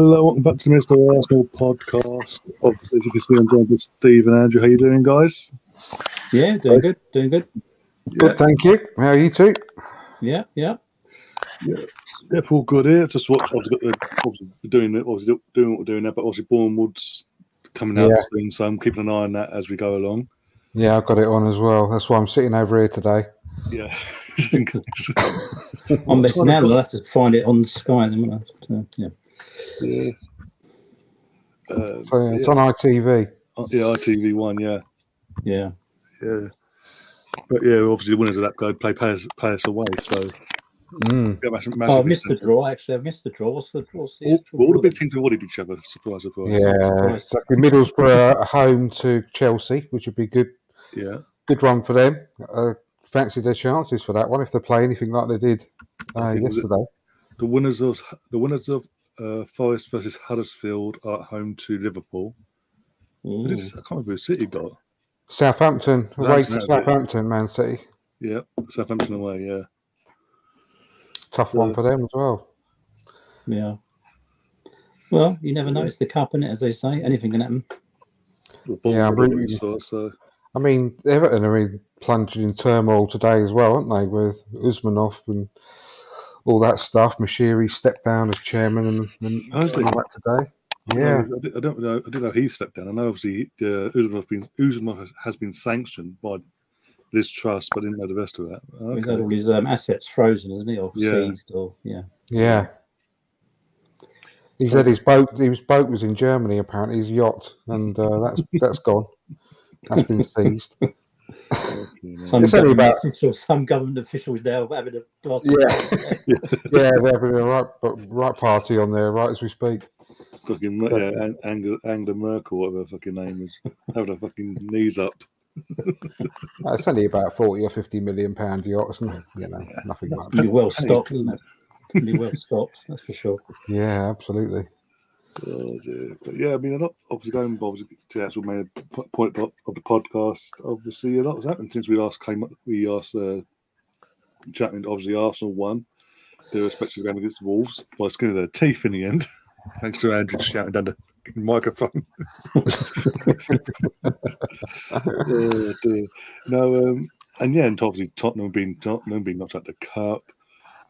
Hello, welcome back to the Mr. Arsenal podcast. Obviously, as you can see, I'm joined with Steve and Andrew. How you doing, guys? Yeah, doing good, doing good. Good, thank you. How are you two? Yeah, yeah. Yeah, yeah all good here. Just watch. Obviously, got the, obviously doing it. Obviously, doing what we're doing there. But obviously, Bournemouth's coming out Yeah. soon, so I'm keeping an eye on that as we go along. Yeah, I've got it on as well. That's why I'm sitting over here today. Yeah. I'm missing out. I'll have to find it on Sky. Then, won't I? So, yeah. Yeah. Uh, So yeah, it's on ITV. yeah, ITV one. Yeah, Yeah. yeah. But yeah, obviously, the winners of that go play players, players away. So Mm. yeah, massive, Oh, I've missed the draw. Actually, I've missed the draw. What's the what's the All, actual all the big then? teams avoided each other. Surprise, surprise. Yeah, exactly. Middlesbrough at home to Chelsea, which would be good. yeah. Good one for them. Uh, fancy their chances for that one if they play anything like they did uh, think it was- yesterday. The winners of the winners of uh, Forest versus Huddersfield are at home to Liverpool. Who did- Ooh. I can't remember who City got. Southampton away to. Southampton, Man City. Yeah, Southampton away. Yeah, Tough one Uh, for them as well. Yeah. Well, you never know. It's the cup, is as they say. Anything can happen. Yeah, I'm really- saw, so I mean, Everton are in, plunged in turmoil today as well, aren't they? With Usmanov and all that stuff. Moshiri stepped down as chairman and, and Oh, is all that today. I Yeah. don't know- I, did- I don't know. I didn't know he stepped down. I know obviously uh, Usmanov been Usmanov has- has been sanctioned by Liz Truss, but I didn't know the rest of that. He's had all his um, assets frozen, isn't he, or Yeah. seized, or yeah. Yeah. He said his boat his boat was in Germany apparently, his yacht, and uh, that's that's gone. That's been seized. Some It's only government about- official, some government officials now having a. Yeah. yeah, they're having a right right party on there right as we speak. Fucking Mer- yeah, Ang- Angela, Angela Merkel, whatever her fucking name is, having her fucking knees up. Uh, It's only about forty or fifty million pound yacht, isn't it? You know, nothing much. Be well stocked, isn't it? Be well stocked, that's for sure. Yeah, absolutely. But yeah, I mean, a lot, obviously going obviously to the actual main po- point of the podcast. Obviously, a lot has happened since we last came up. We asked uh, chatting. Obviously, Arsenal won their respective game against the Wolves by skin of their teeth in the end, thanks to Andrew shouting down the microphone. oh. No, um, and yeah, and obviously Tottenham being Tottenham being knocked out the cup.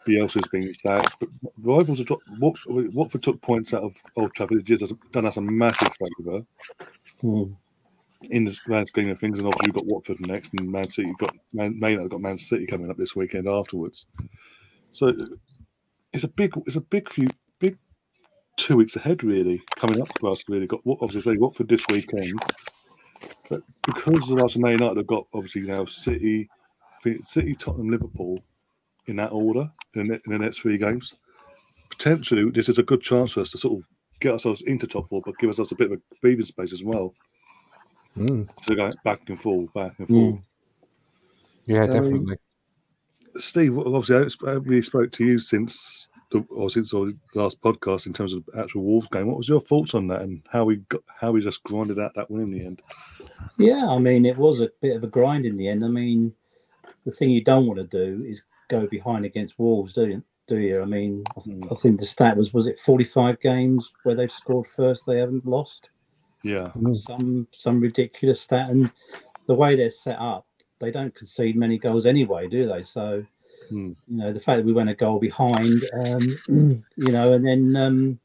Bielsa's been sacked, but rivals have dropped. Watford, Watford took points out of Old Trafford. It just has done us a massive favour Hmm. in the grand scheme of things. And obviously, we've got Watford next, and Man City got Man, Man got Man City coming up this weekend afterwards. So it's a big, it's a big few, big two weeks ahead really coming up for us. Really got obviously say Watford this weekend, but because of us Man United have got obviously now City, I think it's City, Tottenham, Liverpool in that order in the, in the next three games. Potentially, this is a good chance for us to sort of get ourselves into top four, but give ourselves a bit of a breathing space as well. Mm. So going back and forth, back and Mm. forth. Yeah, Um, definitely. Steve, obviously, I haven't I haven't really spoke to you since the or since our last podcast in terms of actual Wolves game. What was your thoughts on that and how we got how we just grinded out that win in the end? Yeah, I mean, it was a bit of a grind in the end. I mean, the thing you don't want to do is go behind against Wolves, do you? Do you? I mean, I, th- I think the stat was was it forty five games where they've scored first, they haven't lost. Yeah, Mm. Some some ridiculous stat, and the way they're set up, they don't concede many goals anyway, do they? So, Hmm. you know, the fact that we went a goal behind, um, you know, and then um,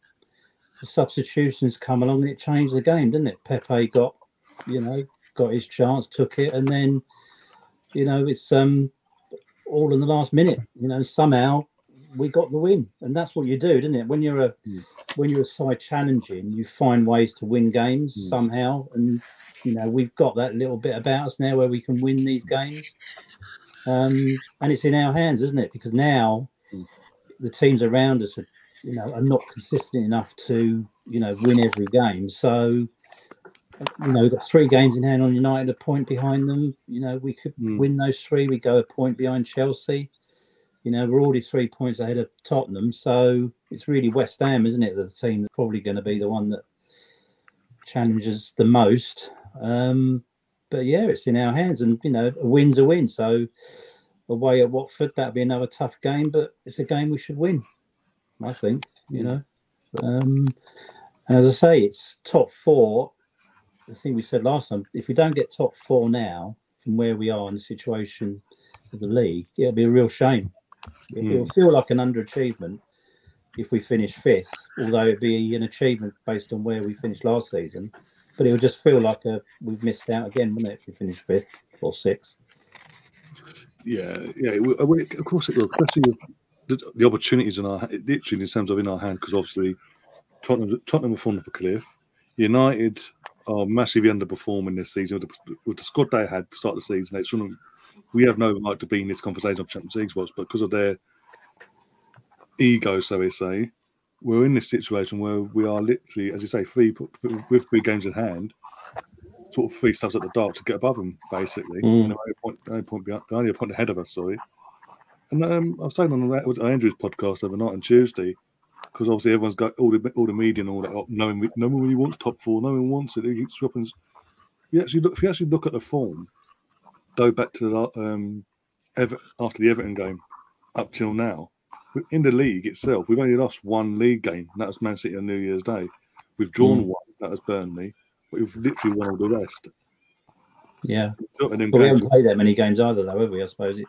the substitutions come along and it changed the game, didn't it? Pepe got, you know, got his chance, took it, and then, you know, it's um all in the last minute. You know, somehow we got the win, and that's what you do, didn't it? When you're a Hmm. when you're a side challenging, you find ways to win games Hmm. somehow, and you know we've got that little bit about us now where we can win these games, um, and it's in our hands, isn't it? Because now Hmm. the teams around us are, you know, are not consistent enough to you know win every game. So you know, we've got three games in hand on United, a point behind them. You know, we could Hmm. win those three. We go a point behind Chelsea. You know, we're already three points ahead of Tottenham. So it's really West Ham, isn't it? The team that's probably going to be the one that challenges the most. Um, but yeah, it's in our hands, and you know, a win's a win. So away at Watford, that'd be another tough game, but it's a game we should win. I think, you know. Um, as I say, it's top four. The thing we said last time: if we don't get top four now, from where we are in the situation of the league, it'll be a real shame. Hmm. It'll feel like an underachievement if we finish fifth, although it'd be an achievement based on where we finished last season. But it would just feel like a, we've missed out again, wouldn't it, if we finish fifth or sixth? Yeah, yeah. will- we- Of course it will, especially the, the opportunities in our literally in terms of in our hand. Because obviously, Tottenham, Tottenham have fallen off a cliff. United are massively underperforming this season with the, with the squad they had to start the season. They shouldn't. We have no right to be in this conversation of Champions League spots, but because of their ego, so we say, we're in this situation where we are literally, as you say, three with three games in hand, sort of three stuffs at the dark to get above them, basically. Mm. And only a point, only point, behind, only a point ahead of us, sorry. And um, I was saying on Andrew's podcast the other night on Tuesday, because obviously everyone's got all the all the media and all that. up, No one, no one really wants top four. No one wants it. It keeps swapping. You actually look, if you actually look at the form, go back to the um, Ever, after the Everton game up till now, in the league itself, we've only lost one league game. And that was Man City on New Year's Day. We've drawn Mm. one. That was Burnley. But we've literally won all the rest. Yeah. But we haven't played that many games either, though, have we? I suppose it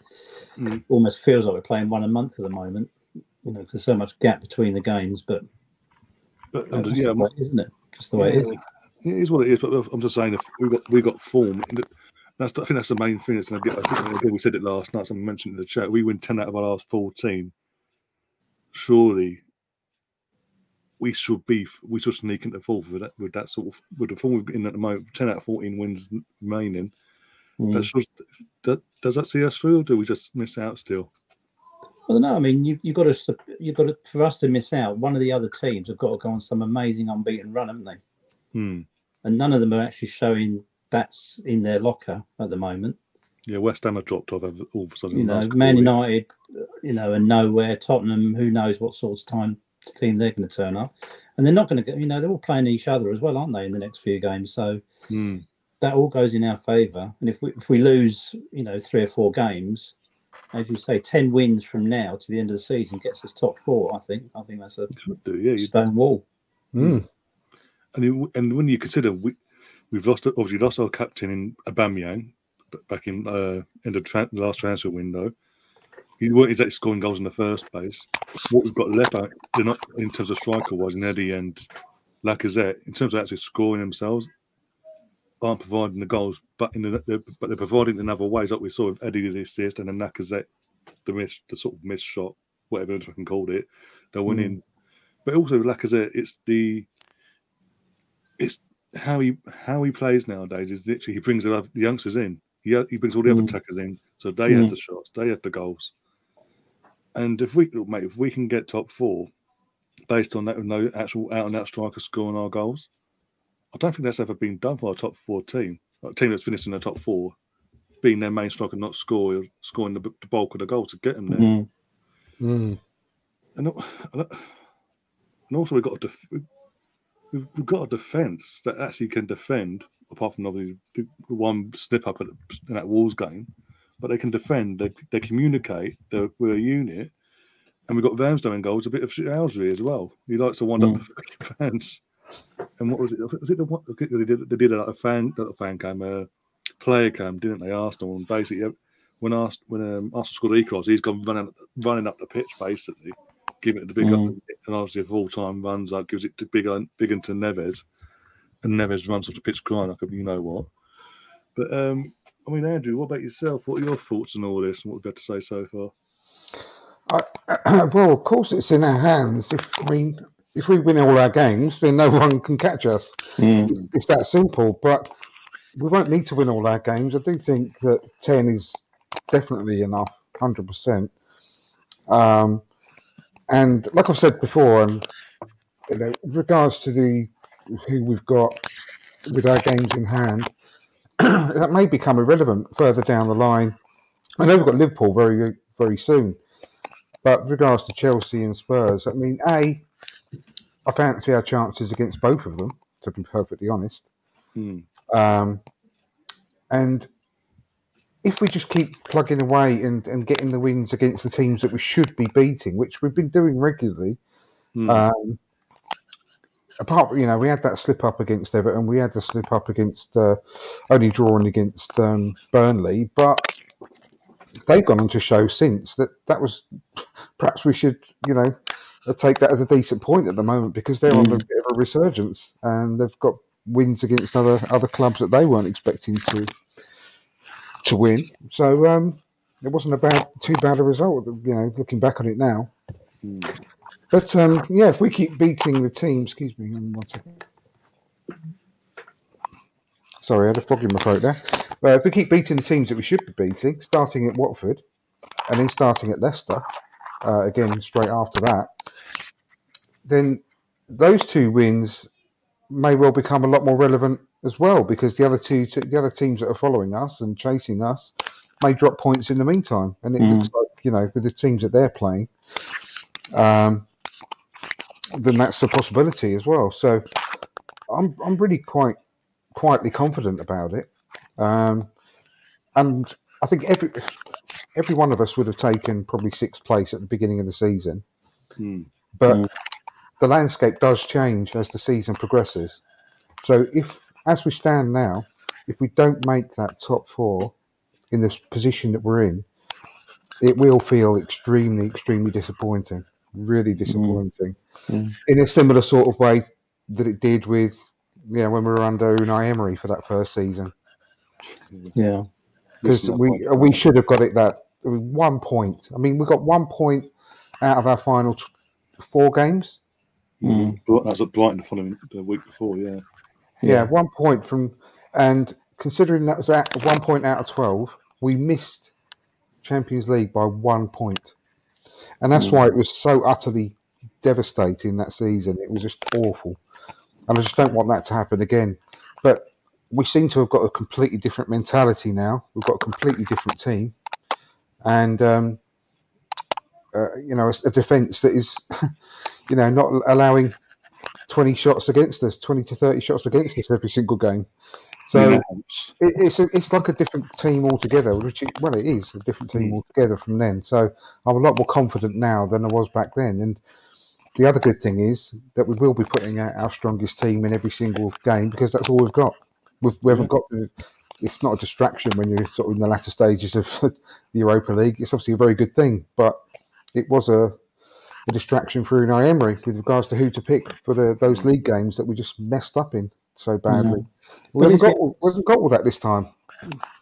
Mm. almost feels like we're playing one a month at the moment. You know, there's so much gap between the games, but but, that's yeah, the way is, isn't it? Just the way it is. Yeah, It is what it is, but I'm just saying if we got we got form. That's I think that's the main thing. It's I think we said it last night. Someone mentioned in the chat. We win ten out of our last fourteen. Surely, we should be. We should sneak into fourth with that. With that sort of with the form we've got in at the moment. Ten out of fourteen wins remaining. Mm. That should, that, does that see us through, or do we just miss out still? I don't know. I mean, you you got to you've got to for us to miss out. One of the other teams have got to go on some amazing unbeaten run, haven't they? Hmm. And none of them are actually showing that's in their locker at the moment. Yeah, West Ham have dropped off all of a sudden. You know, Man. United, you know, and nowhere. Tottenham, who knows what sort of time team they're going to turn up, and they're not going to get. You know, they're all playing each other as well, aren't they? In the next few games, so Hmm. that all goes in our favour. And if we if we lose, you know, three or four games, as you say, ten wins from now to the end of the season gets us top four. I think. I think that's a do. Yeah, you stone wall. Mm. And it, and when you consider we we've lost obviously lost our captain in Aubameyang back in uh, in the tra- last transfer window. He weren't exactly scoring goals in the first place. What we've got left out, they're not in terms of striker wise, Neddy and Lacazette, in terms of actually scoring themselves, aren't providing the goals, but in the, but they're providing in other ways, like we saw with Eddie the assist and then Lacazette, the miss, the sort of miss shot, whatever I can call it, they're winning. But also with Lacazette, it's the it's how he how he plays nowadays is literally he brings the, the youngsters in. He he brings all the other Mm. attackers in, so they Mm. have the shots, they have the goals. And if we mate, if we can get top four based on that with no actual out and out striker scoring our goals, I don't think that's ever been done for a top four team. A team that's finished in the top four, being their main striker, not score scoring the, the bulk of the goals to get them there. Mm. Mm. And, and also we've got a def- we've, we've got a defence that actually can defend, apart from obviously the one slip up at, in that Wolves game, but they can defend. They, they communicate. They're, we're a unit, and we've got Ramsdale in goals, a bit of Owsbury as well. He likes to wind up the fucking fans. And what was it? Was it the one they did? They did a, a fan, not a fan cam, a player cam, didn't they? Arsenal and basically when asked when um, Arsenal scored equals, he's gone running running up the pitch basically, giving it the big Mm. and obviously if all time runs up, gives it to big big into Neves, and Neves runs off the pitch crying like you know what. But um, I mean, Andrew, what about yourself? What are your thoughts on all this and what we've had to say so far? well, of course, it's in our hands. If I mean, if we win all our games, then no one can catch us. Mm. It's, that simple. But we won't need to win all our games. I do think that ten is definitely enough, hundred percent. Um, and like I've said before, and you know, with regards to the who we've got with our games in hand, that may become irrelevant further down the line. I know we've got Liverpool very very soon, but with regards to Chelsea and Spurs, I mean, a I fancy our chances against both of them. To be perfectly honest, Hmm. um, and if we just keep plugging away and, and getting the wins against the teams that we should be beating, which we've been doing regularly, Hmm. um, apart, you know, we had that slip up against Everton. We had the slip up against uh, only drawing against um, Burnley, but they've gone on to show since that that was perhaps we should, you know, take that as a decent point at the moment because they're on a bit of a resurgence and they've got wins against other other clubs that they weren't expecting to to win. So um, it wasn't a bad, too bad a result, you know, looking back on it now. But um, yeah, if we keep beating the team, excuse me, one second. Sorry, I had a frog in my throat there. But if we keep beating the teams that we should be beating, starting at Watford and then starting at Leicester, uh, again straight after that, then those two wins may well become a lot more relevant as well because the other two, the other teams that are following us and chasing us, may drop points in the meantime. And it Mm. looks like you know with the teams that they're playing, um, then that's a possibility as well. So I'm I'm really quite quietly confident about it, um, and I think every every one of us would have taken probably sixth place at the beginning of the season, Hmm. but Mm. the landscape does change as the season progresses. So if, as we stand now, if we don't make that top four in this position that we're in, it will feel extremely, extremely disappointing. Really disappointing. Mm. In a similar sort of way that it did with, you know, when we were under Unai Emery for that first season. Yeah. Because we we should have got it that I mean, one point. I mean, we got one point out of our final t- four games. Mm. Bri- That was at Brighton the following the week before, yeah. Yeah, one point from, and considering that was at one point out of twelve, we missed Champions League by one point, and that's Mm. why it was so utterly devastating that season. It was just awful, and I just don't want that to happen again. But we seem to have got a completely different mentality now. We've got a completely different team, and um, uh, you know, a, a defence that is, you know, not allowing 20 shots against us, 20 to 30 shots against us every single game. So Yeah, it it's a, it's like a different team altogether, which it, well, it is a different team Mm. altogether from then. So I'm a lot more confident now than I was back then. And the other good thing is that we will be putting out our strongest team in every single game because that's all we've got. We've, we haven't got the, it's not a distraction when you're sort of in the latter stages of the Europa League. It's obviously a very good thing, but it was a, a distraction for Unai Emery with regards to who to pick for the, those league games that we just messed up in so badly. We, haven't got all- we haven't got all that this time.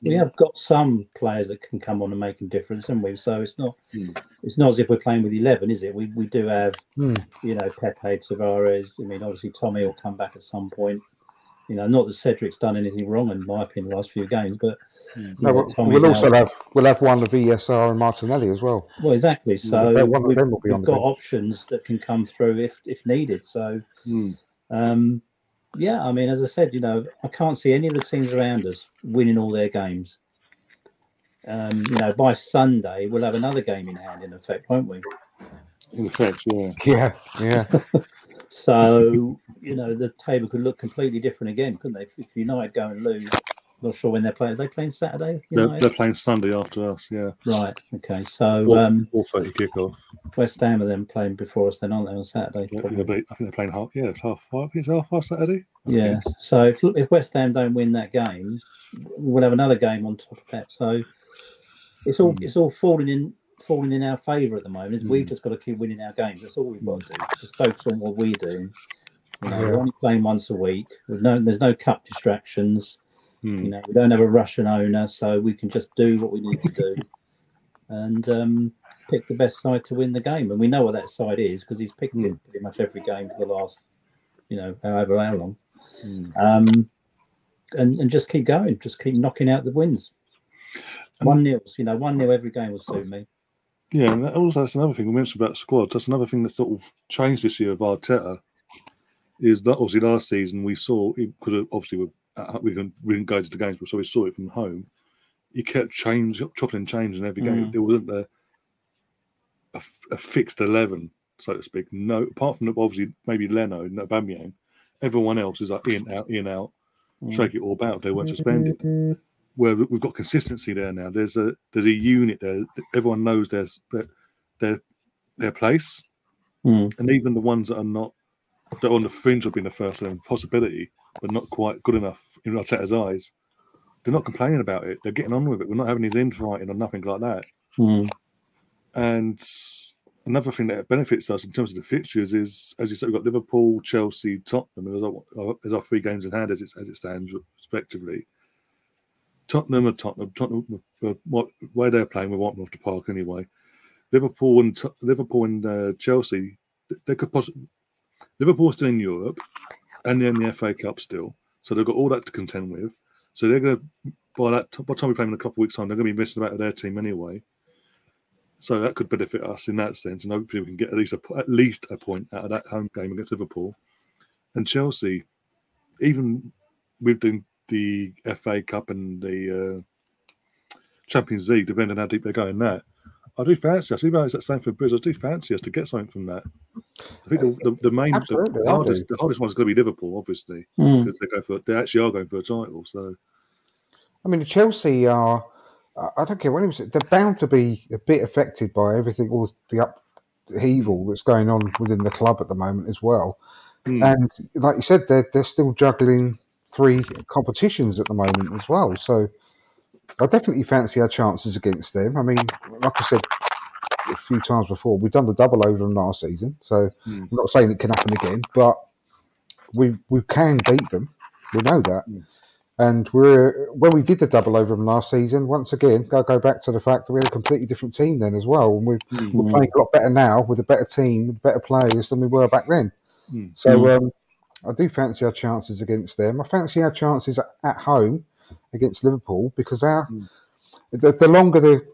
We have got some players that can come on and make a difference, haven't we? So it's not Mm. it's not as if we're playing with eleven, is it? We we do have Hmm. you know Pepe, Tavares. I mean, obviously Tommy will come back at some point. You know, not that Cedric's done anything wrong in my opinion the last few games, but No, know, but Tommy's we'll also out. have we'll have one of ESR and Martinelli as well. well exactly. So Yeah, one of we've, them will be we've on got bench. options that can come through if if needed. So Hmm. um, yeah, I mean, as I said, you know, I can't see any of the teams around us winning all their games. Um, you know, by Sunday we'll have another game in hand, in effect, won't we? In effect, yeah. Yeah, yeah, So you know, the table could look completely different again, couldn't they? If United go and lose, not sure when they're playing. Are they playing Saturday? They're, they're playing Sunday after us, yeah. Right. Okay. So Four, um, four thirty kickoff. West Ham are then playing before us, then aren't they on Saturday? Yeah, I think they're, I think they're playing half. Yeah, half five. It's half five Saturday. I Yeah. think. So if, if West Ham don't win that game, we'll have another game on top of that. So it's all Mm. it's all falling in falling in our favour at the moment. Is we've Mm. just got to keep winning our games. That's all we've got to do. Just focus on what we're doing. You know, Yeah. we're only playing once a week. With no, there's no cup distractions. Hmm. You know, we don't have a Russian owner, so we can just do what we need to do, and um, pick the best side to win the game. And we know what that side is because he's picked Mm. it pretty much every game for the last, you know, however how long. Hmm. Um, and and just keep going, just keep knocking out the wins. One nils, you know, one nil every game will suit me. Yeah, and that- also that's another thing we mentioned about squads. That's another thing that sort of changed this year of Arteta. Is that obviously last season we saw it could have obviously we uh, we can we didn't go to the games, but so we saw it from home. He kept change chopping and changing every game. Mm. There wasn't a fixed eleven, so to speak. No, apart from obviously maybe Leno and Aubameyang, everyone else is like in out in out, Mm. shake it all about. They weren't suspended where we- we've got consistency there now. There's a there's a unit there. Everyone knows there's their their their place, Mm. and even the ones that are not they're on the fringe of being the first um, possibility, but not quite good enough in Arteta's eyes. They're not complaining about it. They're getting on with it. We're not having these infighting or nothing like that. Mm. And another thing that benefits us in terms of the fixtures is, as you said, we've got Liverpool, Chelsea, Tottenham, there's our, there's our three games in hand as it, as it stands, respectively. Tottenham are Tottenham. Tottenham, uh, what where they're playing, we want them off the park anyway. Liverpool and Liverpool and uh, Chelsea, they could possibly. Liverpool still in Europe, and they're in the FA Cup still, so they've got all that to contend with. So they're going to by that by the time we play them in a couple of weeks' time, they're going to be missing about their team anyway. So that could benefit us in that sense, and hopefully we can get at least a at least a point out of that home game against Liverpool. And Chelsea, even we've the, the FA Cup and the uh, Champions League, depending on how deep they're going. that, I do fancy us. Even though it's at Stamford Bridge, I do fancy us to get something from that. I think the, the, the main, the, I hardest, the hardest one is going to be Liverpool, obviously, Mm. because they go for they actually are going for a title. So I mean, Chelsea are. I- I don't care what it was. They're bound to be a bit affected by everything, all the upheaval that's going on within the club at the moment as well. hmm, And like you said, they're they're still juggling three competitions at the moment as well. So I definitely fancy our chances against them. I mean, like I said a few times before, we've done the double over them last season. So Hmm. I'm not saying it can happen again, but we we can beat them. We know that. Hmm. And we're when we did the double over them last season. Once again, I go back to the fact that we had a completely different team then as well, and we're, hmm, we're playing a lot better now with a better team, better players than we were back then. Hmm. So um, I do fancy our chances against them. I fancy our chances at, home against Liverpool because our Hmm. the, the longer the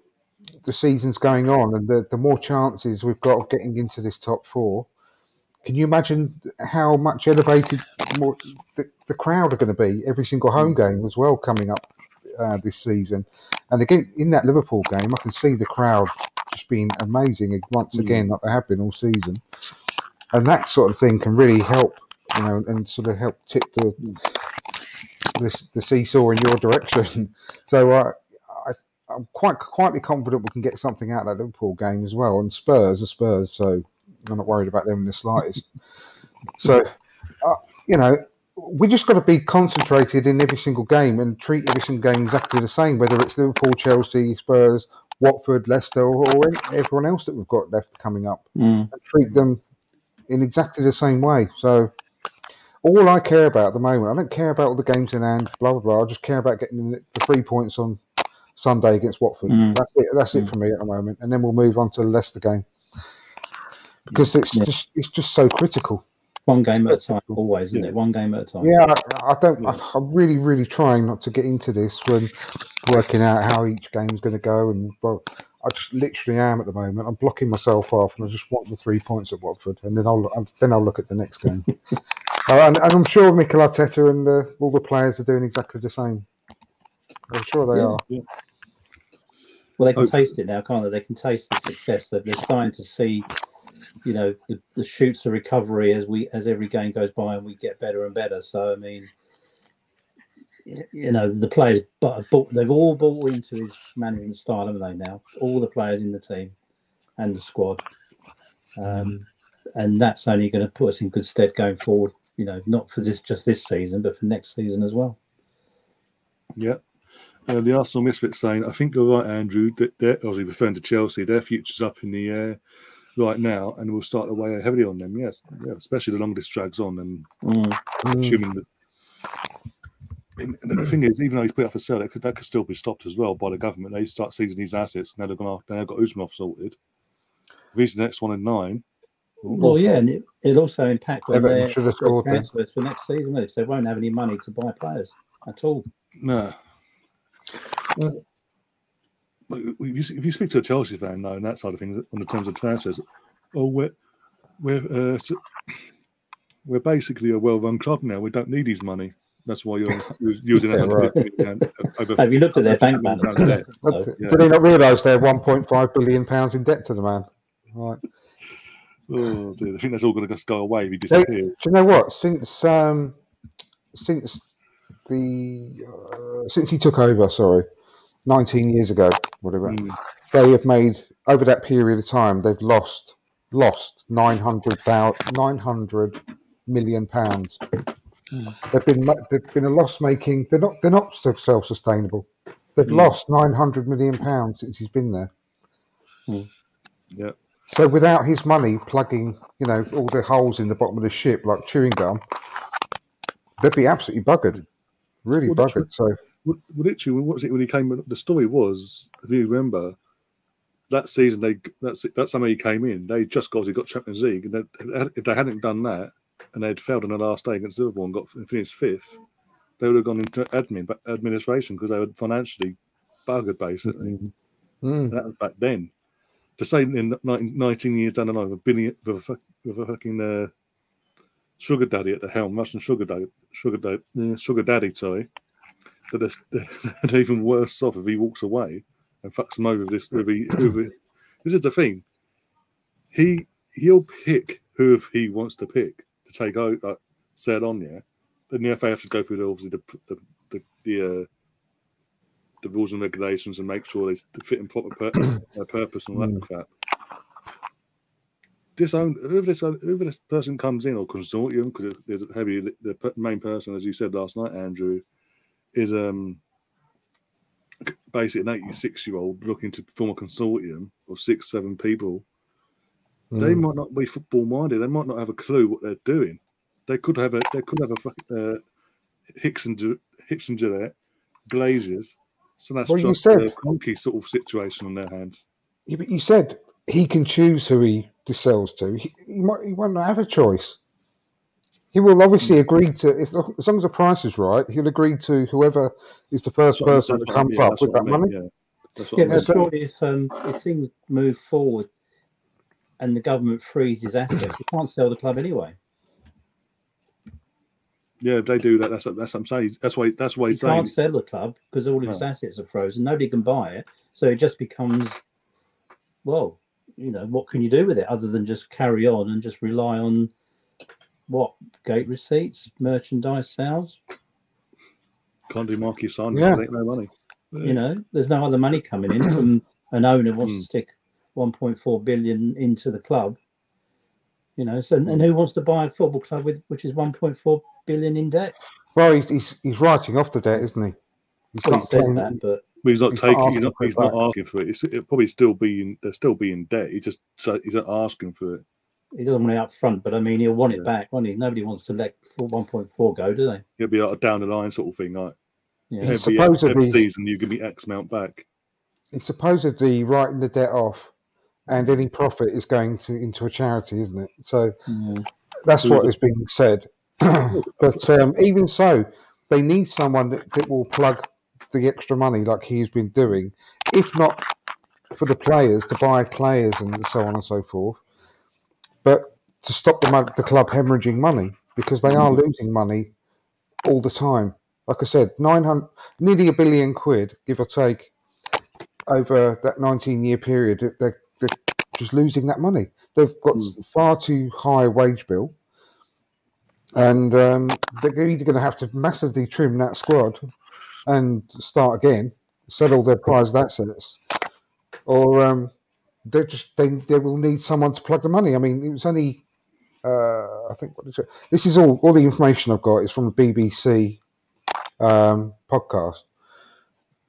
the season's going on and the, the more chances we've got of getting into this top four. Can you imagine how much elevated more the, the crowd are going to be every single home game as well coming up uh, this season? And again, in that Liverpool game, I can see the crowd just being amazing once Mm. again, like they have been all season. And that sort of thing can really help, you know, and sort of help tip the the, the seesaw in your direction. So uh, I, I'm quite quietly confident we can get something out of that Liverpool game as well. And Spurs are Spurs, so I'm not worried about them in the slightest. so, uh, you know, we just got to be concentrated in every single game and treat every single game exactly the same, whether it's Liverpool, Chelsea, Spurs, Watford, Leicester, or, everyone else that we've got left coming up Mm. and treat them in exactly the same way. So all I care about at the moment, I don't care about all the games in hand, blah blah blah. I just care about getting the three points on Sunday against Watford. Mm. That's it. That's it for me at the moment. And then we'll move on to the Leicester game because it's Yeah. just it's just so critical. One game at a time, always, isn't Yeah. it? One game at a time. Yeah, I, I don't. I, I'm really, really trying not to get into this when working out how each game's going to go, and well, I just literally am at the moment. I'm blocking myself off, and I just want the three points at Watford, and then I'll then I'll look at the next game. and, and I'm sure Mikel Arteta and uh, all the players are doing exactly the same. I'm sure they Yeah. are. Well, they can Oh. taste it now, can't they? They can taste the success that they're starting to see. You know, the, the shoots of recovery as we as every game goes by and we get better and better. So I mean, you know, the players, but have bought, they've all bought into his management style, haven't they? Now, all the players in the team and the squad, um, and that's only going to put us in good stead going forward. You know, not for this just this season, but for next season as well. Yeah. Uh, the Arsenal Misfits saying, I think you're right, Andrew. That they're obviously referring to Chelsea. Their future's up in the air right now, and we'll start to weigh heavily on them. Yes, yeah, especially the longer this drags on, and Mm. Assuming that. And the thing is, even though he's put up for sale, that could, that could still be stopped as well by the government. They start seizing these assets. Now they're going to, they've got Usmanov sorted. If he's the next one in nine, Well, yeah, and it, it'll also impact on Everton their should have scored then. transfers for next season. Because they won't have any money to buy players at all. no. But if you, if you speak to a Chelsea fan, though, and that side of things, on the terms of transfers, oh, we're we're uh, s- we're basically a well-run club now. We don't need his money. That's why you're using Yeah, that right. over. Have you looked at their bank balance? Did But yeah. They not realise they're 1.5 billion pounds in debt to the man? Right. Oh, dear. I think that's all going to just go away if he They- disappears. Do you know what? Since um, since the uh, since he took over, sorry, nineteen years ago, whatever, Mm. they have made over that period of time they've lost lost 900, 900 million pounds. They've been they've been a loss making. They're not they're not self sustainable. They've Mm. lost nine hundred million pounds since he's been there. Yeah. So without his money plugging, you know, all the holes in the bottom of the ship like chewing gum, they'd be absolutely buggered, really Well, that's buggered. So Well, literally, what was it when he came? The story was, if you remember, that season they that's that summer he came in, they just obviously got Champions League, and they, if they hadn't done that and they'd failed on the last day against Liverpool and got finished fifth, they would have gone into admin, but administration because they were financially buggered basically. mm, And that was back then. To say in 19, 19 years down the line, with a, with a, with a fucking uh, sugar daddy at the helm, Russian sugar daddy, sugar daddy, yeah, sugar daddy, sorry, that they're, they're even worse off if he walks away and fucks them over. This, if he, if he- this is the thing. He he'll pick who he wants to pick to take out, like, set on, yeah. Then the FA have to go through the obviously the the the, the uh, the rules and regulations and make sure they fit in proper pur- their purpose and all that crap. This own whoever this whoever this person comes in or consortium because there's a heavy the main person as you said last night, Andrew, is um basically an 86 year old looking to form a consortium of six seven people. They mm. might not be football minded. They might not have a clue what they're doing. They could have a they could have a uh, Hicks and Hicks and Gillett Glaziers. So that's Well, you just said- a clunky sort of situation on their hands. Yeah, but you said he can choose who he sells to. He, he, might, he won't have a choice. He will obviously Hmm. agree to, if as long as the price is right, he'll agree to whoever is the first That's person that's that comes yeah, up with what I that money. Yeah, that's what Yeah, I but meant. surely if um, if things move forward and the government freezes assets, you can't sell the club anyway. Yeah, if they do that. That's that's what I'm saying. That's why that's why You he's saying. can't sell the club because all of his No. assets are frozen. Nobody can buy it, so it just becomes, well, you know, what can you do with it other than just carry on and just rely on what gate receipts, merchandise sales? Can't do marquee signings. Yeah. Yeah. Ain't no money. You know, there's no other money coming in from an owner wants Mm. to stick 1.4 billion into the club. You know, so and hmm. who wants to buy a football club with which is 1.4 billion in debt? Well, he's, he's, he's writing off the debt, isn't he? He's Well, he not says that, but But he's not He's taking. asking He's not. for it He's not asking for it. It's, it'll probably still be in. They'll still be in debt. He just. So he's not asking for it. he doesn't want it up front. But I mean, he'll want it Yeah. back, won't he? Nobody wants to let 1.4 go, do they? It'll be like a down the line sort of thing. Like Yeah. He's every, supposedly- every season, you give me X amount back. He's supposedly writing the debt off, and any profit is going to into a charity, isn't it? So Mm. that's what being said. but um, even so, they need someone that, that will plug the extra money like he's been doing, if not for the players to buy players and so on and so forth, but to stop the, the club hemorrhaging money because they are losing money all the time. Like I said, 900, nearly a billion quid, give or take, over that 19 year period. They're, just losing that money. They've got Mm. far too high a wage bill and um, they're either going to have to massively trim that squad and start again, settle their prized assets, or um, they just they, they will need someone to plug the money. I mean, it was only uh, I think what is it? This is all all the information I've got is from the BBC um, podcast,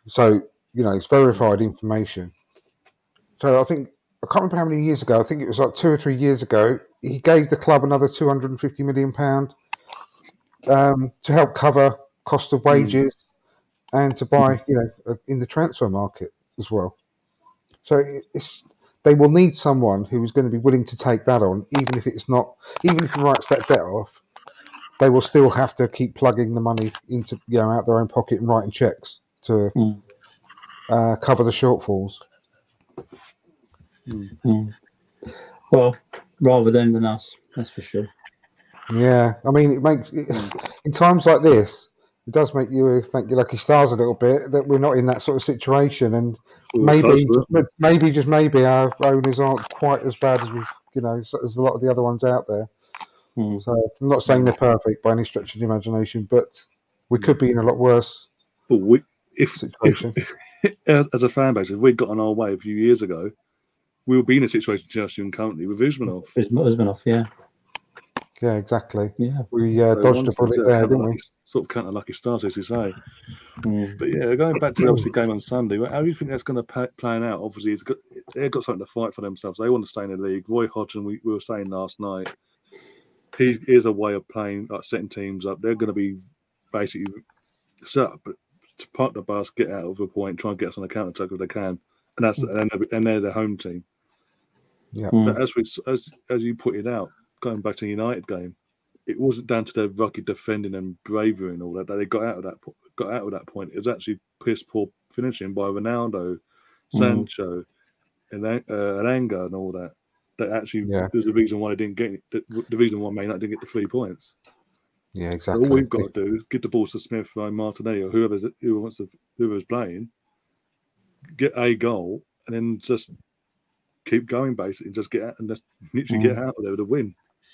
so you know it's verified information. So I think I can't remember how many years ago. I think it was like two or three years ago. He gave the club another two hundred and fifty million pound um, to help cover cost of wages and to buy, you know, uh, in the transfer market as well. So it's they will need someone who is going to be willing to take that on, even if it's not, even if he writes that debt off. They will still have to keep plugging the money into, you know, out of their own pocket and writing checks to Mm. uh, cover the shortfalls. Mm. Well, rather them than us, that's for sure. Yeah, I mean, it makes it, hmm. in times like this, it does make you thank your lucky stars a little bit that we're not in that sort of situation, and Well, maybe, close maybe just maybe our owners aren't quite as bad as we've, you know, as a lot of the other ones out there. So I'm not saying they're perfect by any stretch of the imagination, but we could be in a lot worse But we, if, if situation. as, as a fan base, if we'd gotten our way a few years ago, we would be in a situation just in currently with Usmanov. His husband off, yeah. Yeah, exactly. Yeah. We uh, So dodged one a bullet sort of there, didn't we? Sort of counter lucky start, as you say. Mm. But yeah, going back to obviously the game on Sunday, how do you think that's going to pa- plan out? Obviously, it's got, they've got something to fight for themselves. They want to stay in the league. Roy Hodgson, we, we were saying last night, he is a way of playing, like setting teams up. They're going to be basically set up to park the bus, get out of a point, try and get us on a counter attack if they can, and that's and they're, and they're the home team. Mm. But as we as as you pointed out, going back to the United game, it wasn't down to their rugged defending and bravery and all that that they got out of that got out of that point. It was actually piss poor finishing by Ronaldo, Sancho, and An- uh, Elanga and all that. That actually Yeah. there's the reason why they didn't get the, the reason why Man United didn't get the three points. Yeah, So exactly. all we've got to do is get the balls to Smith or Martinelli or whoever's who wants to whoever's playing, get a goal, and then just keep going basically, just get out and just literally get out of there with a win.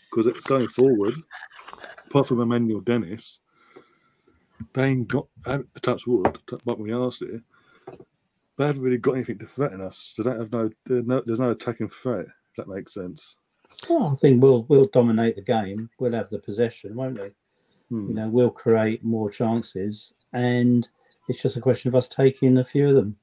Because it's going forward, apart from Emmanuel Dennis, they ain't got haven't- touch wood, of the arse here. They haven't really got anything to threaten us. They don't have no, there's no, there's no attacking threat. If that makes sense. Well, I think we'll we'll dominate the game. We'll have the possession, won't we? Hmm. You know, we'll create more chances, and it's just a question of us taking a few of them.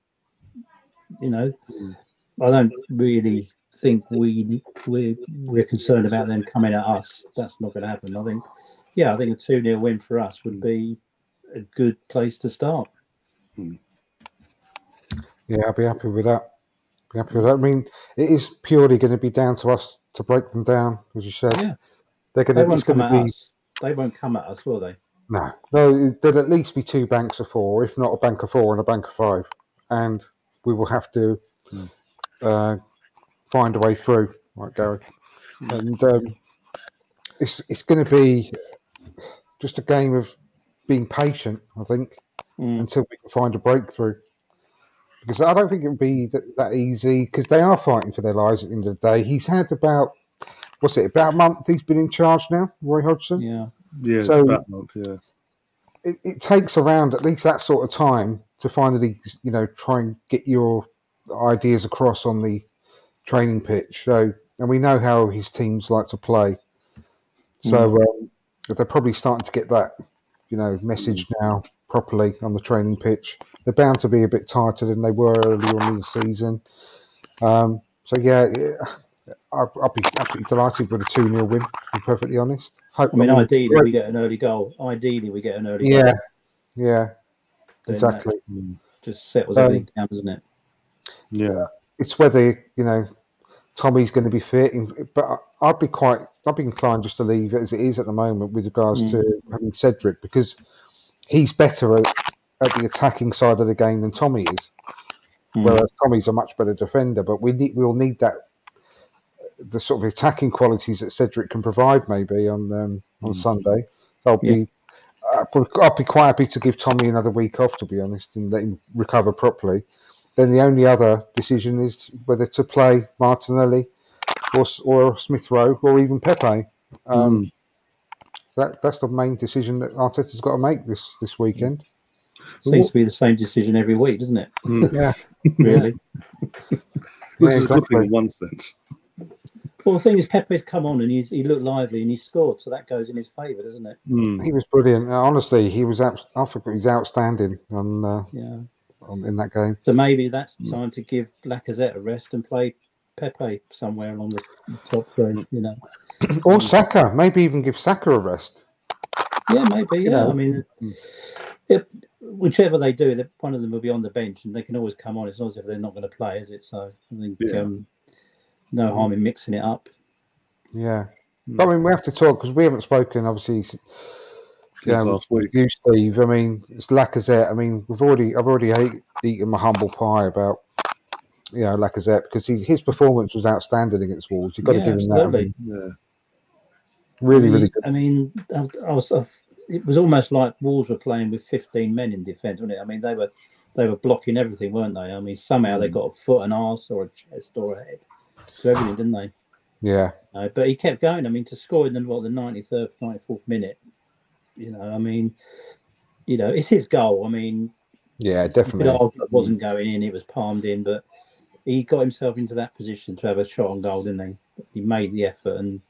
You know, Mm. I don't really think we we we're concerned about them coming at us. That's not going to happen. I think, yeah, I think a two 0 win for us would be a good place to start. Yeah, I'll be happy with that. Be happy with that. I mean, it is purely going to be down to us to break them down, as you said. Yeah. They're going They to. won't It's going come to at be us. They won't come at us, will they? no. No, there'll at least be two banks of four, if not a bank of four and a bank of five, and we will have to Hmm. Uh, find a way through, right, Gary? And um, it's it's going to be just a game of being patient, I think, Mm. until we can find a breakthrough. Because I don't think it would be that, that easy. Because they are fighting for their lives at the end of the day. He's had about what's it about a month? He's been in charge now, Roy Hodgson. Yeah. Yeah, So- that month, yeah. It, it takes around at least that sort of time to finally, you know, try and get your ideas across on the training pitch. So, and we know how his teams like to play. So um, they're probably starting to get that, you know, message now properly on the training pitch. They're bound to be a bit tighter than they were early on in the season. Um, so yeah, I'd, I'd be absolutely delighted with a two 0 win. To be perfectly honest. Hope, I mean, ideally we get an early goal. Ideally we get an early yeah, goal. yeah, exactly. Mm. That just settles Um, everything down, doesn't it? Yeah. It's whether you know Tommy's going to be fit, in- but I- I'd be quite, I'd be inclined just to leave it as it is at the moment with regards to having Cedric because he's better at, at the attacking side of the game than Tommy is. Mm. Whereas Tommy's a much better defender, but we need, we'll need that the sort of attacking qualities that Cedric can provide maybe on um, on Mm. Sunday. So I'll be. I'd be- I'd be quite happy to give Tommy another week off, to be honest, and let him recover properly. Then the only other decision is whether to play Martinelli or or Smith Rowe or even Pepe. Um, that that's the main decision that Arteta's got to make this this weekend. Seems to be the same decision every week, doesn't it? Mm. Yeah, Really. Which Yeah, is a exactly. in one sense. Well, the thing is, Pepe's come on and he's, he looked lively and he scored, so that goes in his favour, doesn't it? Mm. he was brilliant. Uh, honestly, he was out, I forgot he's outstanding on, uh, Yeah. On in that game. So maybe that's the time to give Lacazette a rest and play Pepe somewhere along the top three. Mm. You know. Or Saka, maybe even give Saka a rest. Yeah, maybe. Yeah. know. I mean, mm. if, whichever they do, that one of them will be on the bench and they can always come on. It's not as if they're not going to play, is it? So I think Yeah. um, no harm in mixing it up. Yeah, but I mean we have to talk because we haven't spoken. Obviously, Since Yeah, last week. you, Steve. I mean, it's Lacazette. I mean, we've already, I've already ate, eaten my humble pie about, you know, Lacazette because his, his performance was outstanding against Wolves. You've got Yeah, to give him that. I absolutely. mean, Yeah. really, I mean, really good. I mean, I, I was. I, it was almost like Wolves were playing with 15 men in defence, wasn't it? I mean, they were they were blocking everything, weren't they? I mean, somehow they hmm. got a foot, an arse, or a chest, or a head to everything, didn't they? Yeah, No, but he kept going. I mean, to score in the what the 93rd, 94th minute, you know, I mean, you know, it's his goal. I mean, yeah, you could definitely. argue it wasn't going in; it was palmed in, but he got himself into that position to have a shot on goal, didn't he? He made the effort, and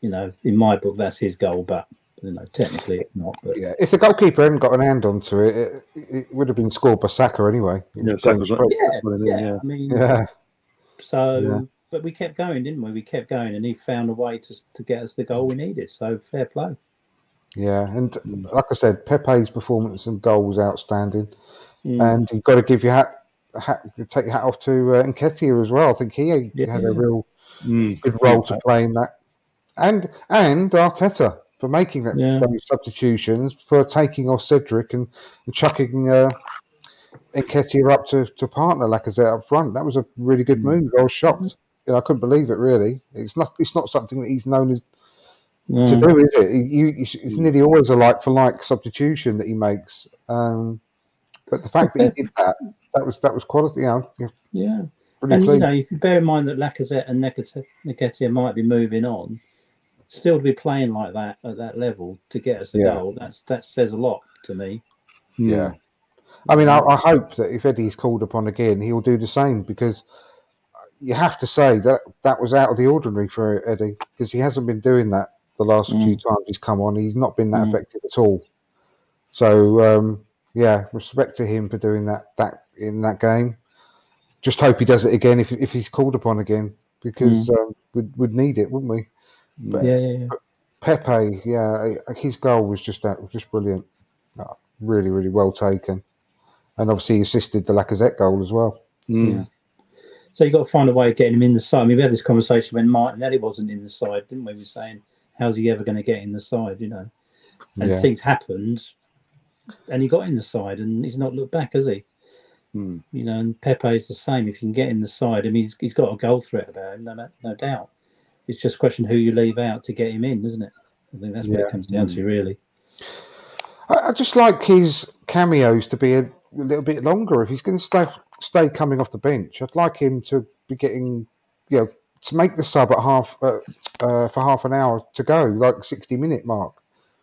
you know, in my book, that's his goal, but you know, technically it's not. But Yeah, if the goalkeeper hadn't got an hand onto it, it, it would have been scored by Saka anyway. Yeah, Saka was going yeah, yeah, yeah. I mean, yeah, so. Yeah. But we kept going, didn't we? We kept going, and he found a way to to get us the goal we needed. So fair play. Yeah, and like I said, Pepe's performance and goal was outstanding, Mm. and you've got to give your hat, hat take your hat off to uh, Nketiah as well. I think he Yeah. had a real Mm. good role to play in that, and and Arteta for making that, Yeah. those substitutions, for taking off Cedric and, and chucking uh, Nketiah up to, to partner Lacazette up front. That was a really good move. I was shocked. You know, I couldn't believe it. Really, it's not it's not something that he's known as, to Mm. do, is it? You, you, it's nearly always a like for like substitution that he makes. Um, but the fact that he did that, that was that was quality. Yeah, Yeah. And you know, you bear in mind that Lacazette and Nketiah might be moving on, still to be playing like that at that level to get us a Yeah. goal, that's that says a lot to me. Yeah. I mean, I, I hope that if Eddie's called upon again, he'll do the same because you have to say that that was out of the ordinary for Eddie because he hasn't been doing that the last few times he's come on. He's not been that Mm. effective at all. So, um, yeah, respect to him for doing that that in that game. Just hope he does it again if, if he's called upon again because um, we'd, we'd need it, wouldn't we? But Yeah, yeah, yeah. Pepe, yeah, his goal was just that, just brilliant. Uh, really, really well taken. And obviously he assisted the Lacazette goal as well. Mm. Yeah. So you've got to find a way of getting him in the side. I mean, we had this conversation when Martinelli wasn't in the side, didn't we? We were saying, how's he ever going to get in the side, you know? And Yeah. things happened, and he got in the side, and he's not looked back, has he? Mm. You know, and Pepe is the same. If you can get in the side, I mean, he's, he's got a goal threat about him, no, no doubt. It's just a question who you leave out to get him in, isn't it? I think that's what it comes down to, really. I, I just like his cameos to be a, a little bit longer. If he's going to stay stay coming off the bench, I'd like him to be getting, you know, to make the sub at half uh, uh, for half an hour to go, like sixty minute mark.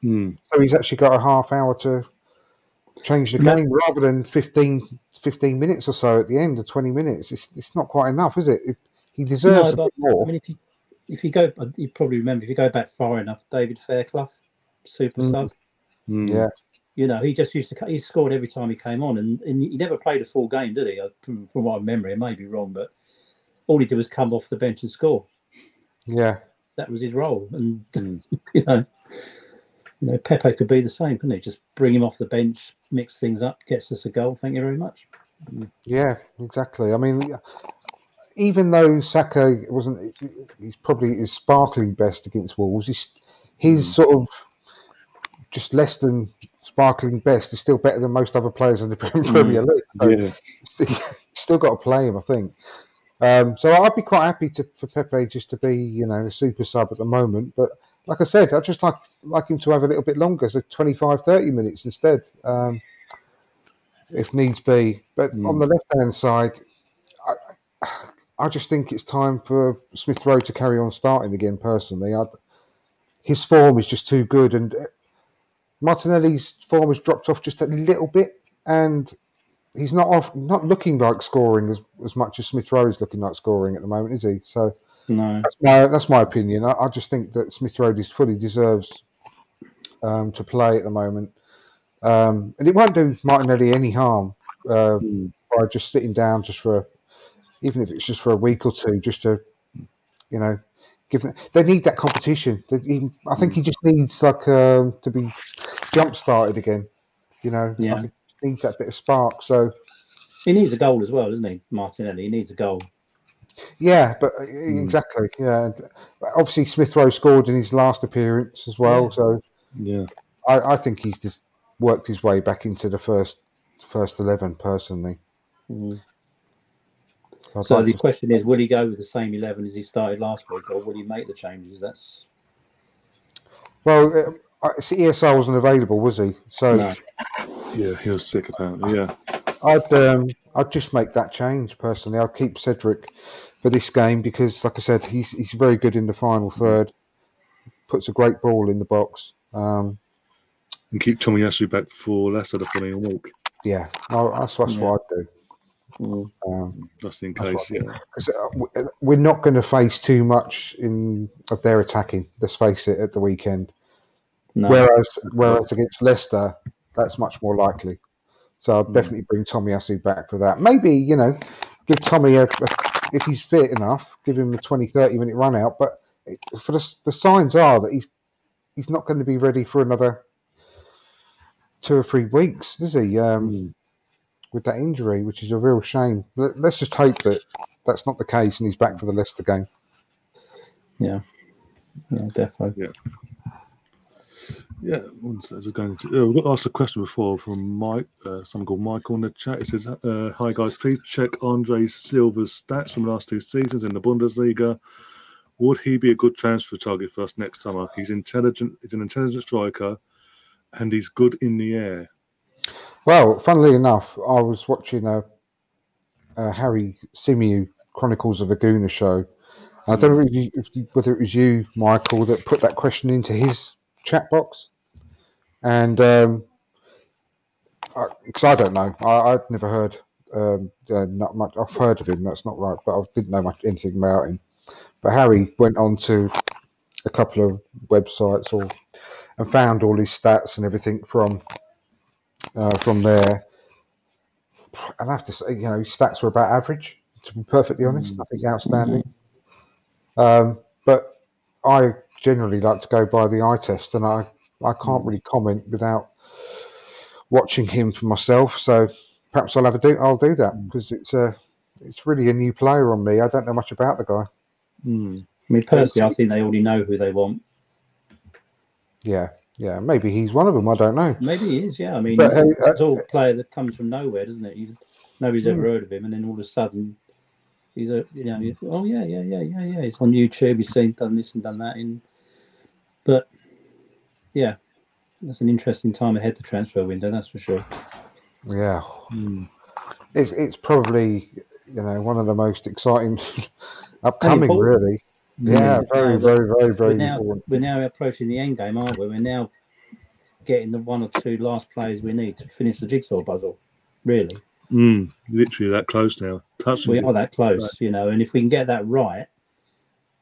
Mm. So he's actually got a half hour to change the game rather than 15, 15 minutes or so at the end of 20 minutes. It's, it's not quite enough, is it? it he deserves No, a bit more. I mean, if you if you go, you probably remember if you go back far enough, David Fairclough, super Mm. sub. Mm. yeah. You know, he just used to he scored every time he came on, and, and he never played a full game, did he? From, from what I remember, I may be wrong, but all he did was come off the bench and score. Yeah. That was his role, and Mm. you know, you know, Pepe could be the same, couldn't he? Just bring him off the bench, mix things up, gets us a goal. Thank you very much. Hmm. Yeah, exactly. I mean, even though Saka wasn't, he's probably his sparkling best against Wolves. He's, his hmm. sort of just less than sparkling best is still better than most other players in the Premier hmm. League. So Yeah. still, still got to play him, I think. Um, so I'd be quite happy to, for Pepe just to be, you know, a super sub at the moment. But like I said, I'd just like like him to have a little bit longer, so 25, 30 minutes instead, um, if needs be. But Mm. on the left hand side, I, I just think it's time for Smith Rowe to carry on starting again. Personally, i his form is just too good, and uh, Martinelli's form has dropped off just a little bit, and he's not off, not looking like scoring as, as much as Smith Rowe is looking like scoring at the moment, is he? So No, that's my that's my opinion. I, I just think that Smith Rowe is fully deserves um, to play at the moment, um, and it won't do Martinelli any harm uh, Mm. by just sitting down just for even if it's just for a week or two, just to you know give them. They need that competition. They even, I think he just needs like um, to be jump started again. You know, Yeah. I think he needs that bit of spark. So he needs a goal as well, doesn't he, Martinelli? He needs a goal. Yeah, but uh, exactly. Yeah, And obviously Smith Rowe scored in his last appearance as well, Yeah. so Yeah. I, I think he's just worked his way back into the first first eleven personally. Mm. So So like the to- question is, will he go with the same eleven as he started last week, or will he make the changes? That's well, uh, I- see, ESR wasn't available, was he? So no. Yeah. He was sick apparently. Yeah. I'd um, I'd just make that change personally. I'll keep Cedric for this game because, like I said, he's he's very good in the final third. Puts a great ball in the box. Um, And keep Tommy Tomiyasu back for Leicester the following week. yeah, I, that's, that's Yeah. what I'd do. Mm. Um, Just in case, right. yeah. 'cause, uh, uh, we're not going to face too much in of their attacking. Let's face it, at the weekend. No. Whereas, whereas against Leicester, that's much more likely. So I'll Mm. definitely bring Tomiyasu back for that. Maybe you know, give Tommy a, a if he's fit enough, give him a 20, 30 minute run out. But it, for the, the signs are that he's he's not going to be ready for another two or three weeks, is he? Um, Mm. With that injury, which is a real shame. Let, let's just hope that that's not the case and he's back for the Leicester game. Yeah. Yeah, definitely. Yeah, one sec, just going to, uh, we asked a question before from Mike, uh, someone called Michael in the chat. He says, uh, "Hi guys, please check Andre Silva's stats from the last two seasons in the Bundesliga. Would he be a good transfer target for us next summer? He's intelligent. He's an intelligent striker, and he's good in the air. Well, funnily enough, I was watching a, a Harry Symeou Chronicles of a Gooner show. I don't know if you- whether it was you, Michael, that put that question into his chat box. And um, because I, don't know, I, I'd never heard um, uh, not much. I've heard of him. That's not right, but I didn't know much anything about him. But Harry went on to a couple of websites or and found all his stats and everything from uh, from there. And I have to say, you know, his stats were about average. To be perfectly honest, nothing outstanding. Um, but I generally like to go by the eye test, and I I can't hmm. really comment without watching him for myself. So perhaps I'll have a do. I'll do that hmm. because it's a it's really a new player on me. I don't know much about the guy. Mm. I mean, personally, I think they already know who they want. Yeah, yeah. Maybe he's one of them. I don't know. Maybe he is, yeah. I mean, But, uh, it's all a player that comes from nowhere, doesn't it? You, nobody's ever hmm. heard of him, and then all of a sudden, he's a you know, oh yeah, yeah, yeah, yeah, yeah. He's on YouTube. He's seen done this and done that. In, but yeah, that's an interesting time ahead the transfer window. That's for sure. Yeah, Mm. it's it's probably you know one of the most exciting upcoming. important. Really, yeah, very, Now that- very, very, We're very now important. we're now approaching the end game, aren't we? We're now getting the one or two last players we need to finish the jigsaw puzzle. Really, Mm. Literally that close now. Touching we are that close, you know. And if we can get that right,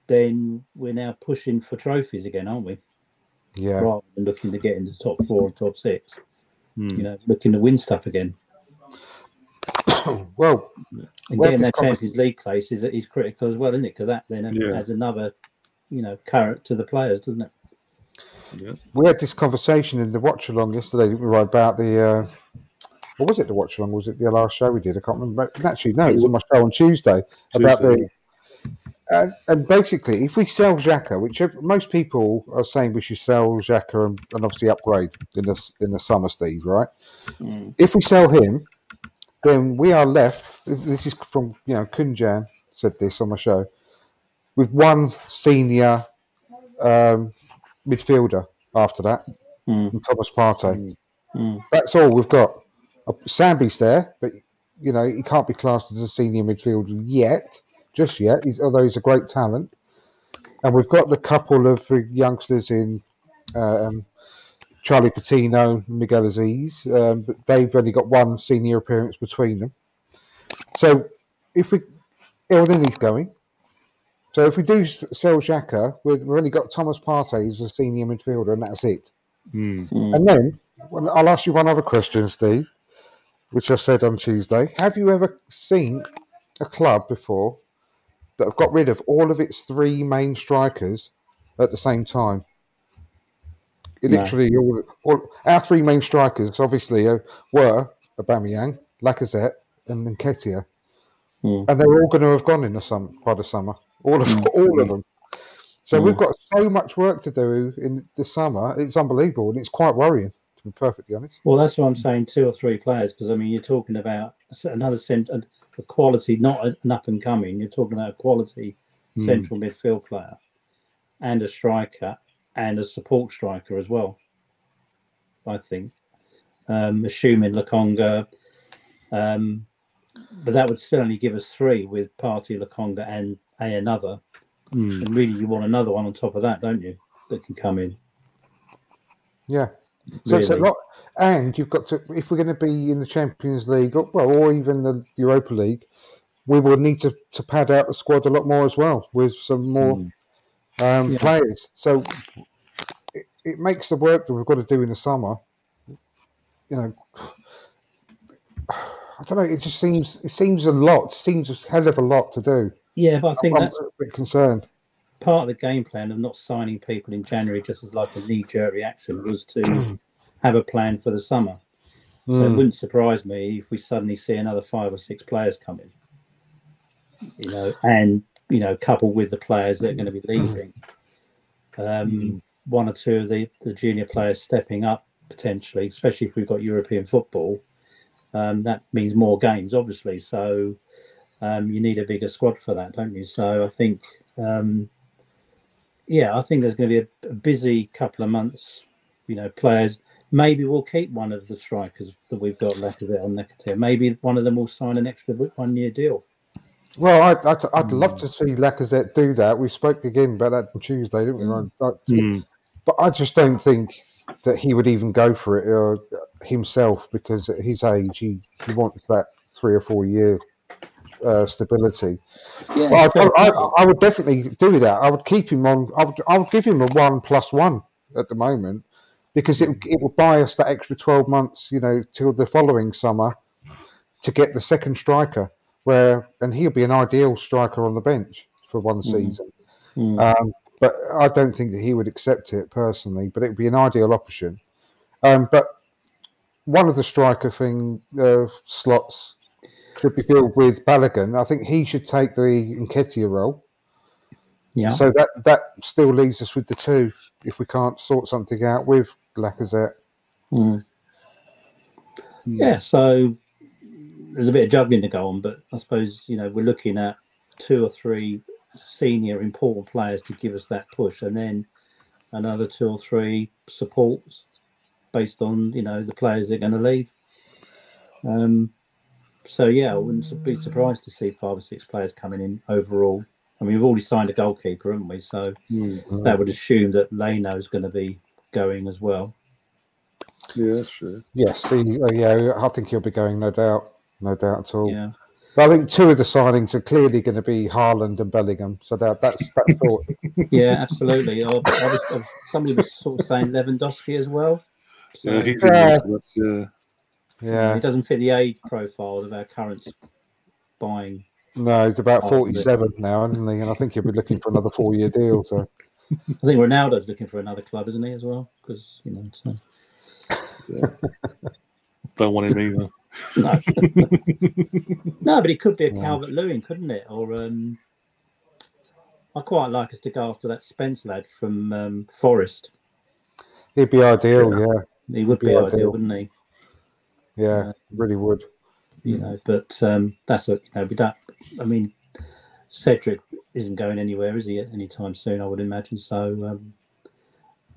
then we're now pushing for trophies again, aren't we? Yeah, Rather than looking to get into the top four or top six, Mm. you know, looking to win stuff again. well, And getting this that conver- Champions League place is is critical as well, isn't it? Because that then Yeah. adds another, you know, carrot to the players, doesn't it? Yeah. we had this conversation in the watch along yesterday didn't we, right, about the. Uh, what was it? The watch along? Was it the last show we did? I can't remember. Actually, no, it was on my show on Tuesday about the. Uh, and basically, if we sell Xhaka, which most people are saying we should sell Xhaka and, and obviously upgrade in the in the summer, Steve, right? If we sell him, then we are left. This is from you know Kunjan said this on my show with one senior um, midfielder after that, Mm. Thomas Partey. Mm. That's all we've got. Uh, Sambi's there, but you know he can't be classed as a senior midfielder yet, just yet. He's, although he's a great talent, and we've got the couple of youngsters in um, Charlie Patino, and Miguel Azeez, um, but they've only got one senior appearance between them. So if we, yeah, well, then he's going. So if we do sell Xhaka, we've, we've only got Thomas Partey as a senior midfielder, and that's it. Mm. Mm. And then well, I'll ask you one other question, Steve, which I said on Tuesday. Have you ever seen a club before that have got rid of all of its three main strikers at the same time? It No. Literally, all, all our three main strikers obviously uh, were Aubameyang, Lacazette, and Nketiah, Mm. and they're all going to have gone in the summer by the summer. All of all of them. So Mm. we've got so much work to do in the summer. It's unbelievable, and it's quite worrying, to be perfectly honest. Well, that's what I'm saying. Two or three players, because I mean, you're talking about another cent, a a quality, not an up and coming. You're talking about a quality Mm. central midfield player, and a striker, and a support striker as well. I think, um, assuming Lokonga, um, but that would certainly give us three with Partey, Lokonga, and a another. Mm. And really, you want another one on top of that, don't you? That can come in. Yeah. So it's a Really. lot, And you've got to, if we're going to be in the Champions League, or, well, or even the Europa League, we will need to, to pad out the squad a lot more as well with some more Mm. um, Yeah. players. So it, it makes the work that we've got to do in the summer. You know, I don't know. It just seems it seems a lot. Seems a hell of a lot to do. Yeah, but I think I'm that's a bit concerned. part of the game plan of not signing people in January just as like a knee jerk reaction was to have a plan for the summer. So it Mm. wouldn't surprise me if we suddenly see another five or six players come in. You know, and you know, coupled with the players that are going to be leaving, um, one or two of the, the junior players stepping up potentially, especially if we've got European football. Um, that means more games, obviously. So um, you need a bigger squad for that, don't you? So I think, um, yeah, I think there's going to be a, a busy couple of months. You know, players. Maybe we'll keep one of the strikers that we've got left of it on Nketiah. Maybe one of them will sign an extra one-year deal. Well, I'd, I'd, I'd love to see Lacazette do that. We spoke again about that on Tuesday, didn't we? Ryan? Like, Mm. But I just don't think that he would even go for it uh, himself because at his age, he, he wants that three or four year uh, stability. Yeah, But I, I, I would definitely do that. I would keep him on. I would, I would give him a one plus one at the moment because it it will buy us that extra twelve months, you know, till the following summer to get the second striker. Where and he'll be an ideal striker on the bench for one season. Mm. Um, but I don't think that he would accept it personally. But it would be an ideal option. Um, but one of the striker thing uh, slots should be filled with Balogun. I think he should take the Nketiah role. yeah. So that that still leaves us with the two if we can't sort something out with Lacazette. Mm. Yeah, so there's a bit of juggling to go on, but I suppose you know we're looking at two or three senior important players to give us that push, and then another two or three supports based on you know the players that are going to leave. Um, so yeah, I wouldn't be surprised to see five or six players coming in overall. I mean, we've already signed a goalkeeper, haven't we? So Mm. that would assume that Leno is going to be going as well. Yeah, that's true. Yes, he, uh, yeah, I think he'll be going, no doubt, no doubt at all. Yeah. But I think two of the signings are clearly going to be Haaland and Bellingham. So that, that's that thought. Yeah, absolutely. I, I was, I, somebody was sort of saying Lewandowski as well. So, Yeah, he's Yeah. yeah. Yeah, He doesn't fit the age profile of our current buying. no, he's about 47 now, isn't he? And I think he'll be looking for another four-year deal. So I think Ronaldo's looking for another club, isn't he, as well? Because you know, so, Don't want him either. no. no, but it could be a Calvert Lewin, couldn't it? Or um, I quite like us to go after that Spence lad from um, Forest. he'd be ideal. Yeah, He would be Yeah, I ideal, wouldn't he? yeah, really would. you know. But um, that's a you know, we don't. I mean, Cedric isn't going anywhere, is he? Anytime soon, I would imagine. So um,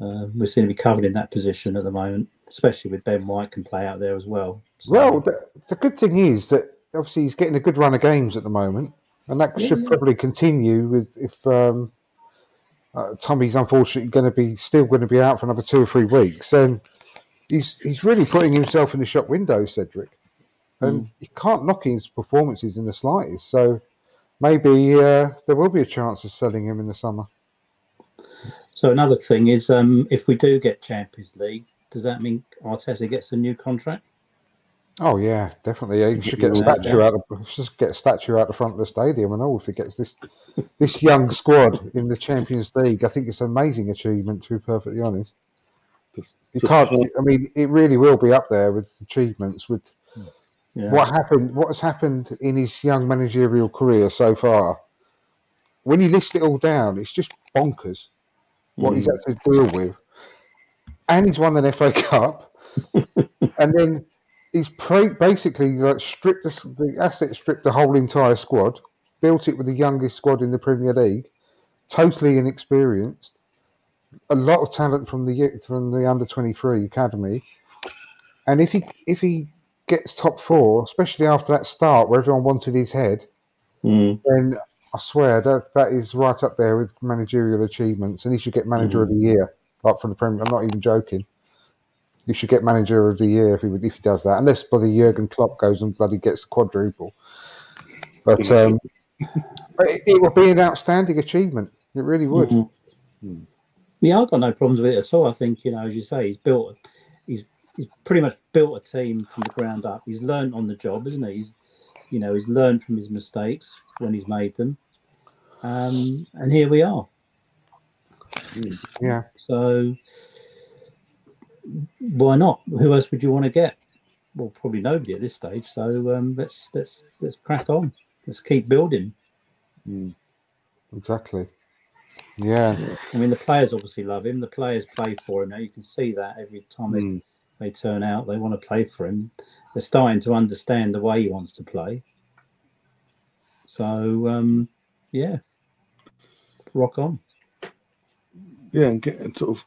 uh, we're seem to be covered in that position at the moment, especially with Ben White can play out there as well. So, Well, the, the good thing is that obviously he's getting a good run of games at the moment, and that Yeah, should yeah. probably continue with if um, uh, Tommy's unfortunately going to be still going to be out for another two or three weeks. Then he's he's really putting himself in the shop window, Cedric, and you can't knock his performances in the slightest. So maybe uh, there will be a chance of selling him in the summer. so another thing is, um, if we do get Champions League, does that mean Arteta gets a new contract? Oh yeah, definitely. He should get a statue out of just get a statue out the front of the stadium and all if he gets this this young squad in the Champions League. I think it's an amazing achievement to be perfectly honest. You can't I mean it really will be up there with achievements with Yeah. what happened what has happened in his young managerial career so far. When you list it all down, it's just bonkers what he's hmm. had to deal with. And he's won an FA Cup. and then he's pra- basically like stripped the, the asset stripped the whole entire squad, built it with the youngest squad in the Premier League, totally inexperienced, a lot of talent from the from the under twenty three academy, and if he if he gets top four, especially after that start where everyone wanted his head, Mm. then I swear that that is right up there with managerial achievements, and he should get manager of the year, like from the Premier. I'm not even joking. he should get manager of the year if he if he does that. Unless bloody Jurgen Klopp goes and bloody gets quadruple. But um, it, it would be an outstanding achievement. It really would. Mhm. Hmm. Yeah, I've got no problems with it at all. I think you know, as you say, he's built, he's he's pretty much built a team from the ground up. He's learned on the job, isn't he? He's you know, he's learned from his mistakes when he's made them, um, and here we are. Yeah. So why not? Who else would you want to get? Well, probably nobody at this stage. So um, let's let's let's crack on. Let's keep building. Hmm. Exactly. Yeah. I mean, the players obviously love him. The players play for him. Now you can see that every time Hmm. They turn out, they want to play for him. They're starting to understand the way he wants to play. So um, yeah, rock on. Yeah, and getting sort of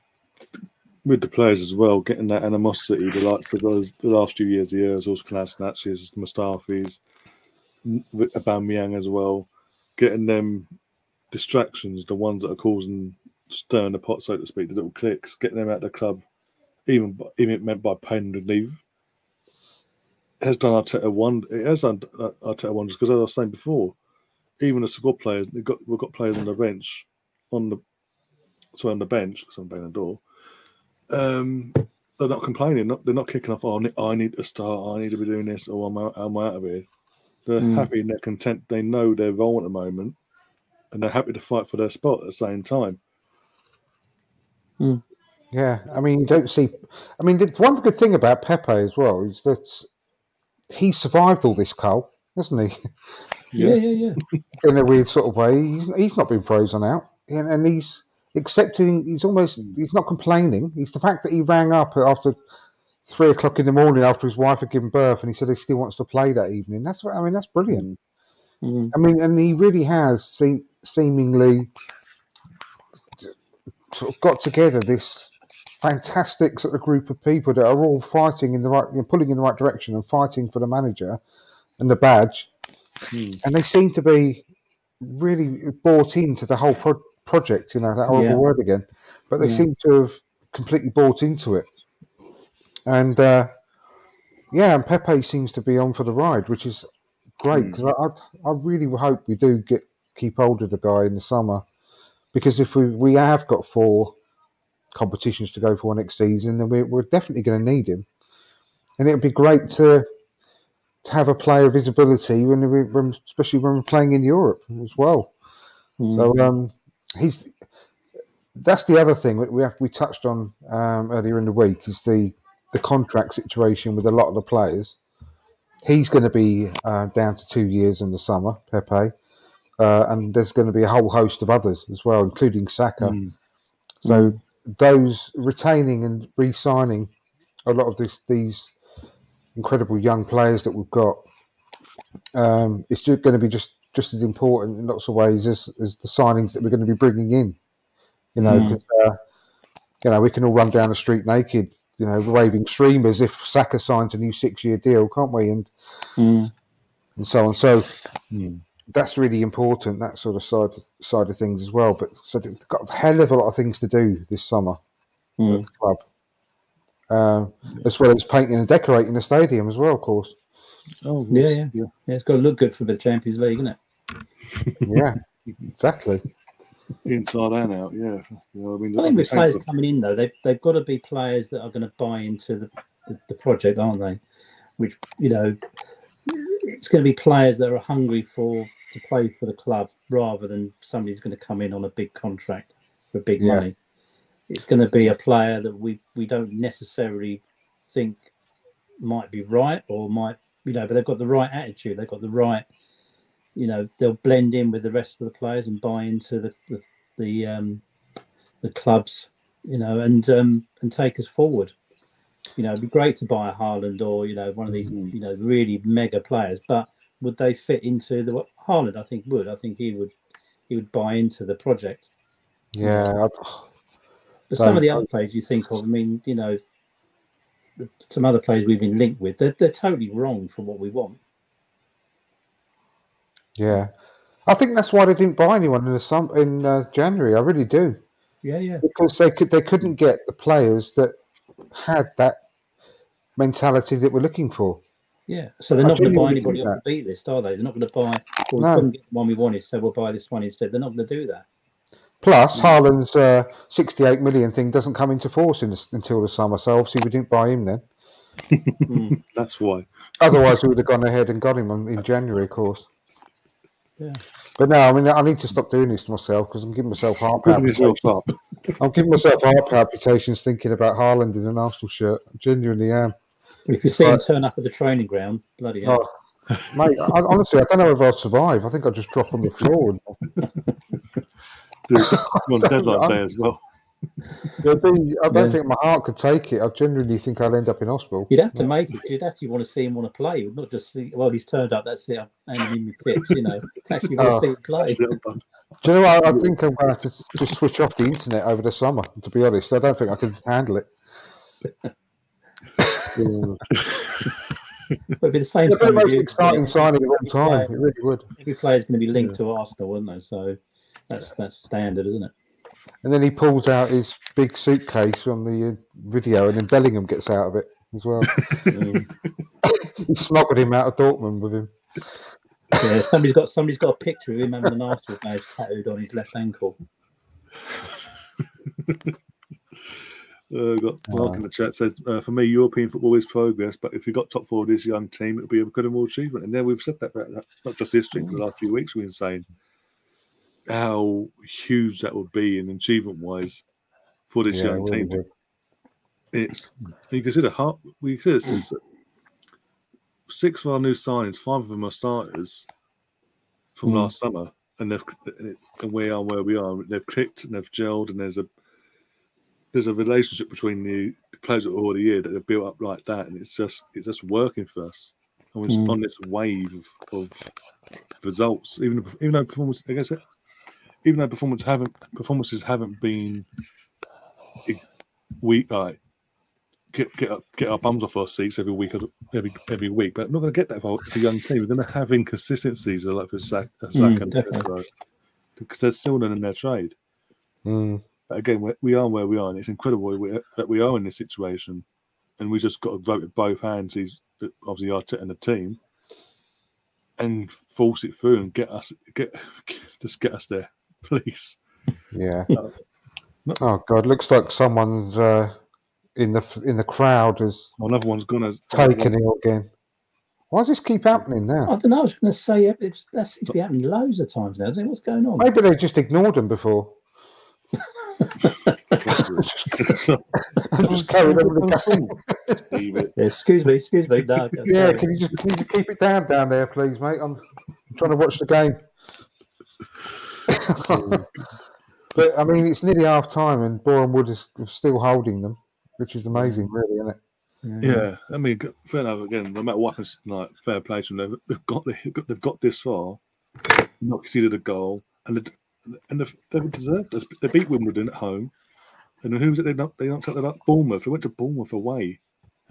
with the players as well, getting that animosity, the like for those the last few years, the years, also Kolasinac, Mustafis, Aubameyang as well, getting them distractions, the ones that are causing stirring the pot, so to speak, the little clicks, getting them out of the club, even even meant by pain and leave, has done Arteta one. It has done uh, Arteta wonders because as I was saying before, even the squad players, they've got we've got players on the bench, on the so on the bench because I'm banging the door. Um, they're not complaining. Not, they're not kicking off. Oh, I need- to start. I need to be doing this. Or I'm out, I'm out of here. They're Mm. happy and they're content. They know their role at the moment, and they're happy to fight for their spot at the same time. Yeah, I mean, you don't see. I mean, one good thing about Pepe as well is that he survived all this, Carl, hasn't he? Yeah, yeah, yeah. In a weird sort of way, he's, he's not been frozen out, and, and he's accepting. He's almost. He's not complaining. It's the fact that he rang up after three o'clock in the morning after his wife had given birth, and he said he still wants to play that evening. That's. what I mean, that's brilliant. Mhm. I mean, and he really has se- seemingly sort of got together this fantastic sort of group of people that are all fighting in the right, you know, pulling in the right direction and fighting for the manager and the badge. Hmm. And they seem to be really bought into the whole pro- project. You know that horrible Yeah. word again, but they Yeah. seem to have completely bought into it. And uh, yeah, and Pepe seems to be on for the ride, which is great Hmm. because I, I, I really hope we do get keep hold of the guy in the summer because if we we have got four competitions to go for next season, then we're, we're definitely going to need him, and it would be great to to have a player of visibility when we when, especially when we're playing in Europe as well. Mhm. So um, he's that's the other thing we have we touched on um, earlier in the week is the the contract situation with a lot of the players. He's going to be uh, down to two years in the summer, Pepe, uh, and there's going to be a whole host of others as well, including Saka. Hmm. So those retaining and re-signing a lot of this, these incredible young players that we've got, um, it's just going to be just just as important in lots of ways as, as the signings that we're going to be bringing in. You know, Mm. 'cause, uh, you know, we can all run down the street naked, you know, waving streamers if Saka signs a new six-year deal, can't we? And Mhm. and so on. So Hmm. That's really important. That sort of side side of things as well. But so they've got a hell of a lot of things to do this summer Mhm. at the club, um, as well as painting and decorating the stadium as well. Of course, Oh, Yeah, yes. yeah. Yeah, it's got to look good for the Champions League, isn't it? yeah, exactly. Inside and out, yeah. You know, I mean, I think with players for- coming in though, they've they've got to be players that are going to buy into the, the, the project, aren't they? Which you know, it's going to be players that are hungry for to play for the club rather than somebody's going to come in on a big contract for big Yeah. money. It's going to be a player that we we don't necessarily think might be right or might you know, but they've got the right attitude. They've got the right you know they'll blend in with the rest of the players and buy into the the, the um the clubs you know and um and take us forward you know it'd be great to buy a Haaland or you know one of these Mhm. you know really mega players but would they fit into the Haaland I think would I think he would he would buy into the project Yeah, I, but some of the other players you think of I mean you know some other players we've been linked with they're, they're totally wrong for what we want yeah. I think that's why they didn't buy anyone in the sum in uh, January. I really do yeah yeah because they could they couldn't get the players that had that mentality that we're looking for. Yeah, so they're I not going to buy anybody off the beat list, are they? They're not going to buy. Well, we No. couldn't get the one we wanted, so we'll buy this one instead. They're not going to do that. Plus, Haaland's uh, 68 million thing doesn't come into force in the, until the summer, so obviously we didn't buy him then. Mm. That's why. Otherwise, we would have gone ahead and got him on, in January, of course. Yeah. But no, I mean, I need to stop doing this to myself because I'm giving myself heart palpitations. I'm giving myself heart palpitations thinking about Haaland in an Arsenal shirt. I genuinely am. If you see him turn up at the training ground, bloody hell. Oh, mate, I, honestly, I don't know if I'll survive. I think I'll just drop on the floor. And, Dude, you're on deadline day as well. It'll be, I don't Yeah. think my heart could take it. I genuinely think I'd end up in hospital. You'd have to make it. You'd actually want to see him want to play, not just see. Well, he's turned up. That's it. I'm handing him the pitch. You know, actually want Oh. to see him play. Do you know what? I think I'm going to have to just switch off the internet over the summer, to be honest. I don't think I can handle it. It'd be the same. It'd be the most you. exciting signing of all time. It really would. Every player's going to be linked to Arsenal, wouldn't they? So that's that's standard, isn't it? And then he pulls out his big suitcase on the uh, video, and then Bellingham gets out of it as well. Mm. he smuggled him out of Dortmund with him. Yeah, somebody's got somebody's got a picture of him having an Arsenal badge tattooed on his left ankle. Uh, got Mark in the chat says, uh, for me, European football is progress, but if you got top four of this young team, it'll be a incredible achievement. And then we've said that, about that not just this week, for the last few weeks, we've been saying how huge that would be in achievement wise for this Yeah, young team. would. It's you consider half, we consider six of our new signings, five of them are starters from Mm. last summer, and they've and we are where we are. They've clicked and they've gelled, and there's a there's a relationship between the players that are already here that they've built up like that, and it's just it's just working for us. And we're Mm. on this wave of, of results, even even though performance, I guess, even though performance haven't performances haven't been week like uh, get get up, get our bums off our seats every week every every week. But I'm not going to get that for a young team. We're going to have inconsistencies like for Saka, uh, mm, Saka and definitely. Pedro, because they're still learning their trade. Mm. But again, we we are where we are, and it's incredible that we are in this situation, and we just got to vote with both hands. He's obviously Arteta and the team, and force it through and get us get just get us there, please. Yeah. No. Oh God! Looks like someone's uh, in the in the crowd has Well, another one's gone as taken it again. Why does this keep happening now? I don't know. I was going to say yeah, it's that's it's been happening loads of times now. I don't know what's going on. Maybe they just ignored him before. I'm just carrying on with the game. Yeah, excuse me, excuse me. No, Yeah, can you just can you keep it down down there, please, mate? I'm trying to watch the game. but I mean, it's nearly half time, and Boreham Wood is still holding them, which is amazing, mm. really, isn't it? Yeah, I mean, fair enough. Again, no matter what happens tonight, fair play to them. They've, they've got they've got this far, not conceded a goal, and they, and they've, they've deserved it. They beat Wimbledon at home, and who was it? They knocked they knocked out that Bournemouth. They went to Bournemouth away.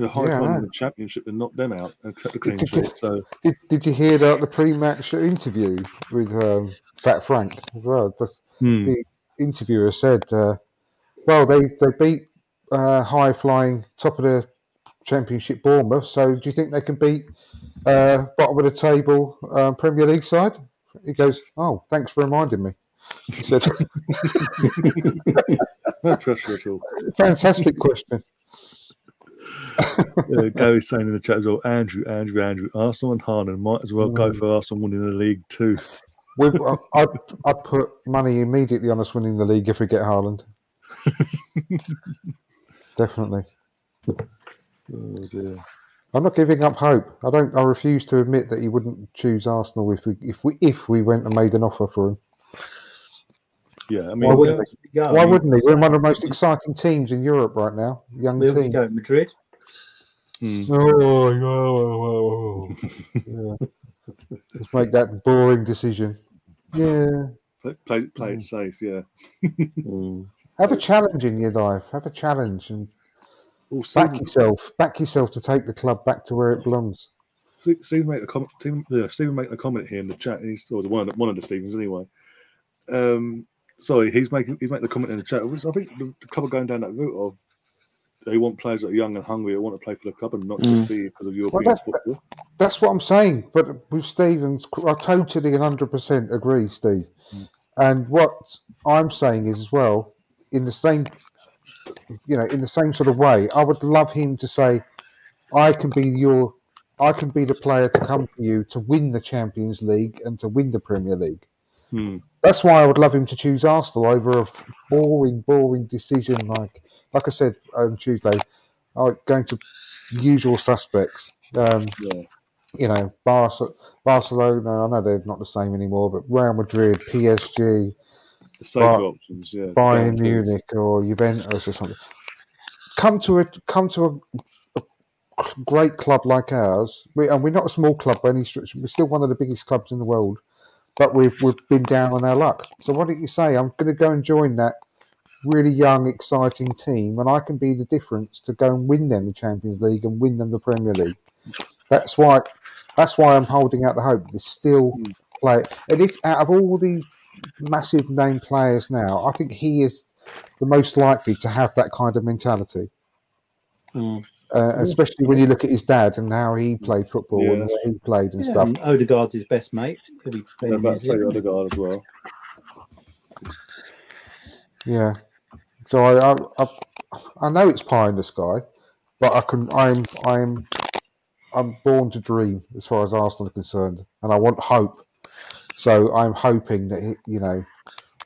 The high Yeah, flying in the championship and knocked them out and kept the clean Did-. So Did, did you hear the, the pre-match interview with um, Fat Frank as well? The hmm, interviewer said, uh, "Well, they they beat uh, high-flying top of the championship Bournemouth. So, do you think they can beat uh, bottom of the table uh, Premier League side?" He goes, "Oh, thanks for reminding me." He said, no pressure at all. "Fantastic question." Uh, Gary's saying in the chat as well, Andrew, Andrew, Andrew, Arsenal and Haaland might as well go Mm. for Arsenal winning the league too. We've, I- I'd, I'd put money immediately on us winning the league if we get Haaland. Definitely. Oh. I'm not giving up hope. I don't. I refuse to admit that he wouldn't choose Arsenal if we if we if we went and made an offer for him. Yeah, I Why mean, wouldn't Where go? Why wouldn't he? We're one of the most exciting teams in Europe right now. Young team. go? Madrid. Hmm. Oh, yeah. Let's make that boring decision. Yeah. play, play, play it safe. Yeah. Mm. Have a challenge in your life. Have a challenge and Oh, back yourself. Back yourself to take the club back to where it belongs. Ste- Stephen made a comment. Stephen, yeah, Stephen making a comment here in the chat. He's or the one of one of the Stevens anyway. Um, sorry, he's making he's making the comment in the chat. which I think the, the club are going down that route of they want players that are young and hungry. They want to play for the club and not Mm. just be because of European that's- football. That's what I'm saying. But with Stevens, I totally and hundred percent agree, Steve. Mm. And what I'm saying is as well, in the same, you know, in the same sort of way, I would love him to say, "I can be your, I can be the player to come to you to win the Champions League and to win the Premier League." Hmm. That's why I would love him to choose Arsenal over a boring, boring decision like, like I said on Tuesday, uh, going to usual suspects. Um, Yeah. you know, Barca, Barcelona. I know they're not the same anymore, but Real Madrid, PSG, The safer Bar- options. Yeah. Bayern. Munich, or Juventus or something. Come to a come to a, a great club like ours, we, and we're not a small club by any stretch. We're still one of the biggest clubs in the world, but we've we've been down on our luck. So why don't you say I'm going to go and join that really young, exciting team, and I can be the difference to go and win them the Champions League and win them the Premier League. That's why that's why I'm holding out the hope. There's still play, and if out of all the massive name players now, I think he is the most likely to have that kind of mentality. Mm. Uh, especially when you look at his dad and how he played football Yeah, and that's- he played and Yeah, stuff. and Odegaard's his best mate. He'll be Yeah, about to say Odegaard as well. Yeah. So I, I, I, I know it's pie in the sky, but I can. I'm, I'm, I'm born to dream as far as Arsenal are concerned, and I want hope. So I'm hoping that you know,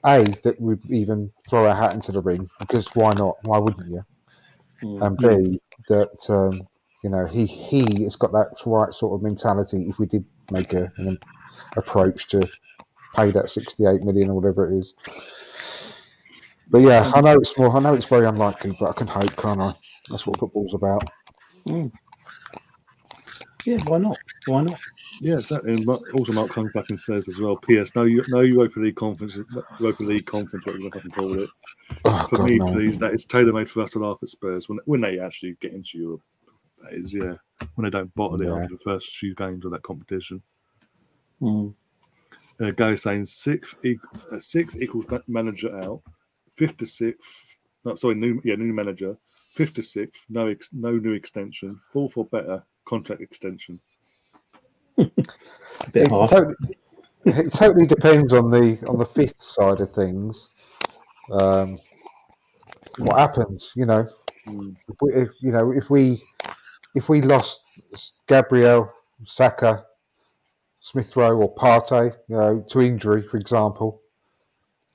a that we even throw our hat into the ring because why not? Why wouldn't you? Mm. And b that um, you know he he has got that right sort of mentality. If we did make a, an approach to pay that 68 million or whatever it is. But yeah, I know it's more. I know it's very unlikely, but I can hope, can't I? That's what football's about. Yeah, why not? Why not? Yeah, exactly. And Mark- also, Mark comes back and says as well, PS, no, Eu- no Europa League conference, Europa League conference, whatever you fucking call it. Oh, For God, me, no. please, that it's tailor made for us to laugh at Spurs when when they actually get into Europe. That is, yeah, when they don't bottle it Yeah. after the first few games of that competition. Mm. Uh, Gary saying sixth, e- uh, sixth equals manager out, fifth to sixth. No, sorry, new yeah, new manager. Fifth to sixth, no ex, no new extension. Fourth or better, contract extension. A bit It harsh. totally, it totally depends on the on the fifth side of things. Um, what happens, you know? Mm. If we, if, you know, if we if we lost Gabriel, Saka, Smith Rowe, or Partey, you know, to injury, for example,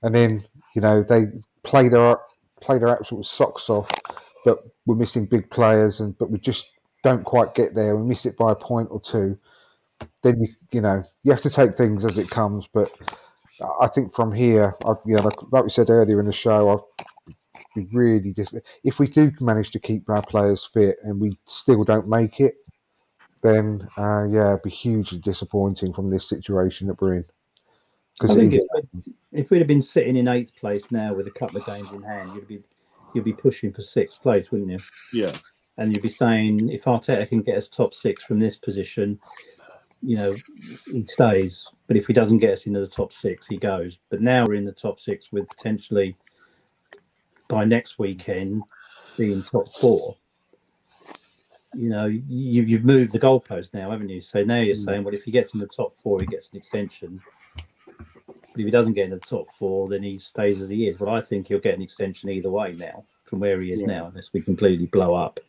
and then you know they play their play their absolute socks off, but we're missing big players, and but we just don't quite get there. We miss it by a point or two. Then you you know you have to take things as it comes, but. I think from here, I, you know, like, we said earlier in the show, I've be really dis- if we do manage to keep our players fit and we still don't make it, then uh, yeah, it'd be hugely disappointing from this situation that we're in. I Because think if, we'd- if we'd have been sitting in eighth place now with a couple of games in hand, you'd be you'd be pushing for sixth place, wouldn't you? Yeah, And you'd be saying if Arteta can get us top six from this position, you know, he stays. But if he doesn't get us into the top six, he goes. But now we're in the top six with potentially by next weekend being top four. You know, you, you've moved the goalpost now, haven't you? So now you're Mm. saying, well, if he gets in the top four, he gets an extension. But if he doesn't get in the top four, then he stays as he is. Well, I think he'll get an extension either way now from where he is Yeah. now, unless we completely blow up.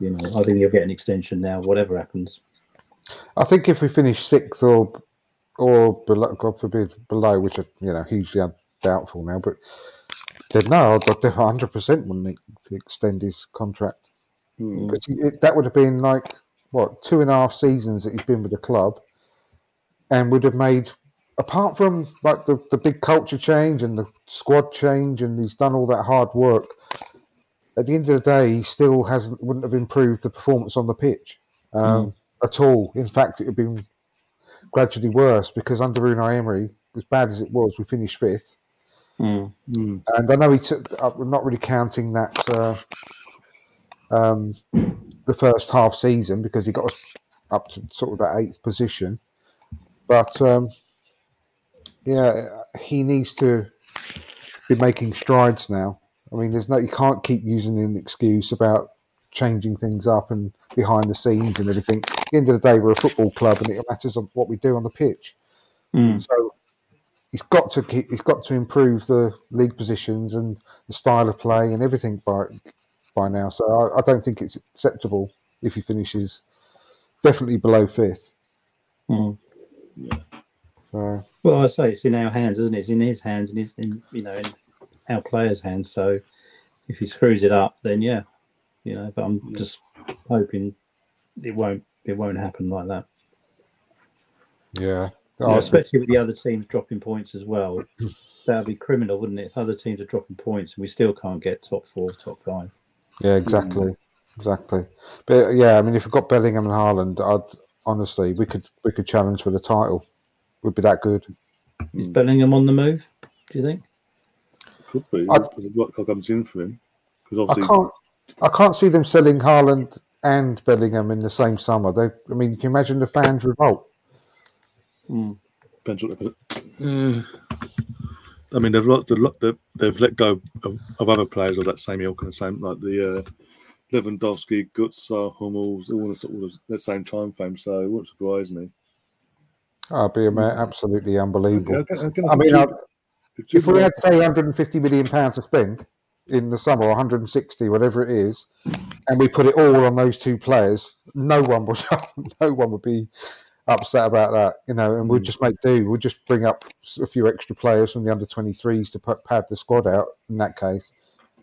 You know, I think he'll get an extension now, whatever happens. I think if we finish sixth or or below, God forbid below, which are you know hugely doubtful now, but then no, I'd 100 percent wouldn't extend his contract. Mm. Because it, that would have been like what two and a half seasons that he's been with the club, and would have made apart from like the, the big culture change and the squad change, and he's done all that hard work. At the end of the day, he still hasn't wouldn't have improved the performance on the pitch um, at all. In fact, it had been gradually worse because under Unai Emery, as bad as it was, we finished fifth. Mm. And I know he took. I'm not really counting that uh, um, the first half season because he got us up to sort of that eighth position. But um, yeah, he needs to be making strides now. I mean, there's no you can't keep using an excuse about changing things up and behind the scenes and everything. At the end of the day, we're a football club, and it matters on what we do on the pitch. Mm. So he's got to keep, he's got to improve the league positions and the style of play and everything by by now. So I, I don't think it's acceptable if he finishes definitely below fifth. Mm. So Well, I say it's in our hands, isn't it? It's in his hands, and it's in you know in our players' hands. So if he screws it up, then yeah, you know. But I'm just hoping it won't it won't happen like that. yeah, You know, Oh, especially with the other teams dropping points as well. That'd be criminal, wouldn't it? If other teams are dropping points and we still can't get top four, top five. yeah, exactly, exactly. But yeah, I mean, if we've got Bellingham and Haaland, I'd honestly we could we could challenge for the title. Would be that good. Is. Bellingham on the move? Do you think? Could be. I- what comes in for him. Because I obviously, can't I can't see them selling Haaland and Bellingham in the same summer. They, I mean, you can you imagine the fans revolt? Mm. depends what they put. Uh, I mean, they've let, they've, let- they've, they've let go of, of other players of that same ilk and the same, like the uh, Lewandowski, Götze, Hummels, all the sort of the same time frame. So it wouldn't surprise me. Oh, it'd be absolutely unbelievable. Again, I mean, I- if if we had say 150 million pounds to spend in the summer, 160, whatever it is, and we put it all on those two players, no one would, no one would be upset about that, you know. And we'd Mm. just make do. We'd just bring up a few extra players from the under 23s to put, pad the squad out. In that case,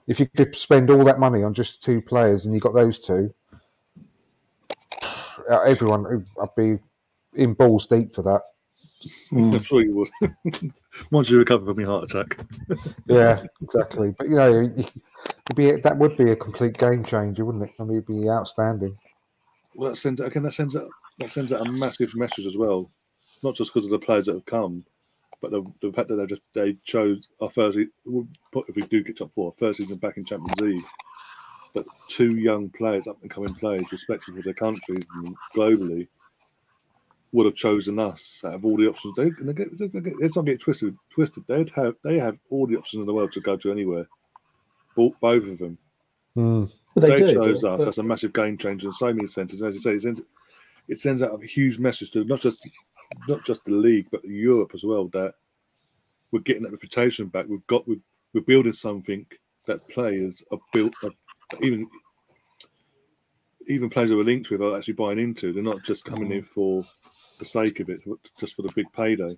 if you could spend all that money on just two players and you got those two, uh, everyone, I'd be in balls deep for that. Mm. I'm sure you would. Once you recover from your heart attack. Yeah, exactly. But you know, you, it'd be that would be a complete game changer, wouldn't it? I mean, it'd be outstanding. Well, that sends again. That sends out that sends out a massive message as well, not just because of the players that have come, but the, the fact that they just they chose our first. If we do get top four, first season back in Champions League, but two young players, up and coming players, respected for their countries and globally, would have chosen us out of all the options. They, and they get, they get, let's not get twisted. Twisted. They'd have they have all the options in the world to go to anywhere. Both, both of them. Hmm. Well, they, they, do. chose but- us. That's a massive game changer in so many senses. As you say, it sends, it sends out a huge message to not just not just the league, but Europe as well. That we're getting that reputation back. We've got we've, we're building something that players are built. Are, even even players that we're linked with are actually buying into. They're not just coming in for the sake of it, but just for the big payday.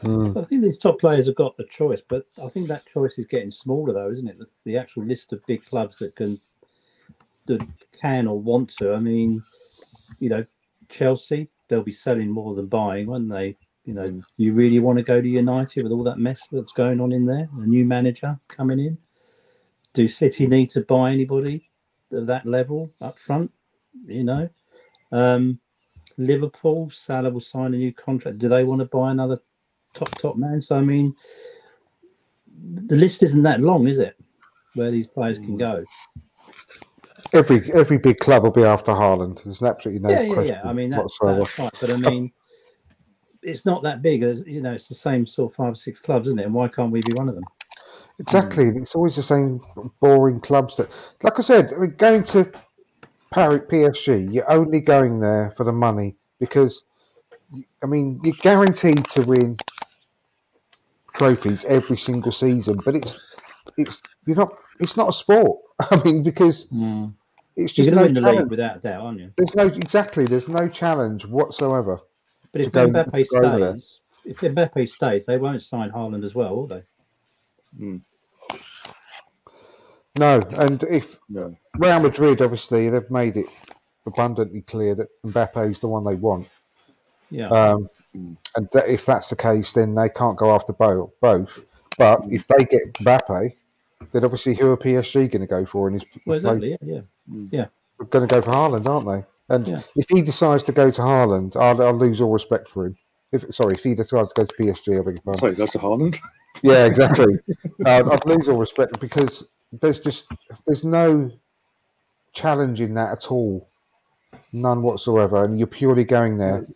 Hmm. I think these top players have got the choice, but I think that choice is getting smaller, though, isn't it? The, the actual list of big clubs that can, that can or want to. I mean, you know, Chelsea, they'll be selling more than buying, won't they? You know, Mm. you really want to go to United with all that mess that's going on in there? A new manager coming in. Do City need to buy anybody of that level up front? You know, um, Liverpool, Salah will sign a new contract. Do they want to buy another top top man. So I mean, the list isn't that long, is it? Where these players can go. Every every big club will be after Haaland. There's absolutely no yeah, yeah, question yeah. I mean, that, that's right. But I mean, it's not that big. There's, you know, it's the same sort of five or six clubs, isn't it? And why can't we be one of them? Exactly. Mm. It's always the same boring clubs that, like I said, I mean, going to Paris, PSG, you're only going there for the money because, I mean, you're guaranteed to win trophies every single season, but it's it's you're not it's not a sport. I mean, because mm. it's You're just no win the challenge. without a doubt, aren't you? There's no exactly. There's no challenge whatsoever. But if Mbappe to go over there. stays, if Mbappe stays, they won't sign Haaland as well, will they? Mm. No, and if No. Real Madrid, obviously, they've made it abundantly clear that Mbappe is the one they want. Yeah. Um, Mm. and that if that's the case, then they can't go after both. both. But if they get Mbappe, then obviously who are PSG going to go for? And he's well, exactly. Yeah, yeah. going to go for Haaland, aren't they? And Yeah. if he decides to go to Haaland, I'll, I'll lose all respect for him. If sorry, if he decides to go to PSG, I beg your pardon. Sorry, that's to Haaland. Yeah, exactly. uh, I'd lose all respect because there's just there's no challenge in that at all, none whatsoever, and you're purely going there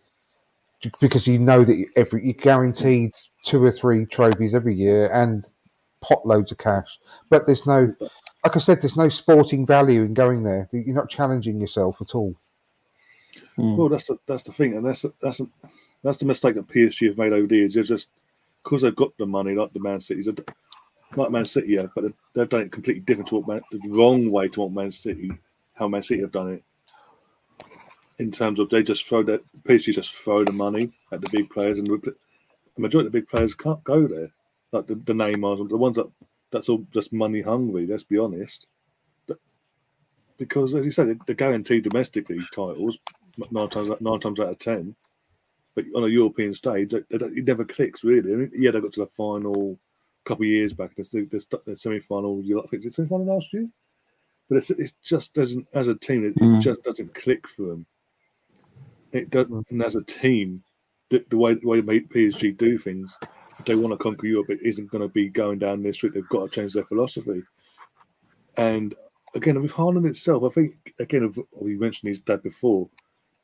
because you know that every you're guaranteed two or three trophies every year, and pot loads of cash. But there's no, like I said, there's no sporting value in going there. You're not challenging yourself at all. Mm. Well, that's the that's the thing, and that's the, that's the, that's the mistake that PSG have made over the years. They're just because they've got the money, like the Man City's, like Man City, yeah, but they've done it completely different to what the wrong way to what Man City, how Man City have done it. In terms of they just throw that PSG just throw the money at the big players, and the majority of the big players can't go there. Like the, the Neymars, the ones that that's all just money hungry. Let's be honest. Because as you said, they're guaranteed domestically titles nine times nine times out of ten. But on a European stage, it never clicks really. I mean, yeah, they got to the final couple of years back. There's the, the semi final. I think it's semi final last year. But it's it just doesn't as a team. It, Mm. it just doesn't click for them. It doesn't, and as a team, the, the way the way PSG do things, if they want to conquer Europe, it isn't going to be going down this route. They've got to change their philosophy. And again, with Haaland itself, I think again, we mentioned his dad before,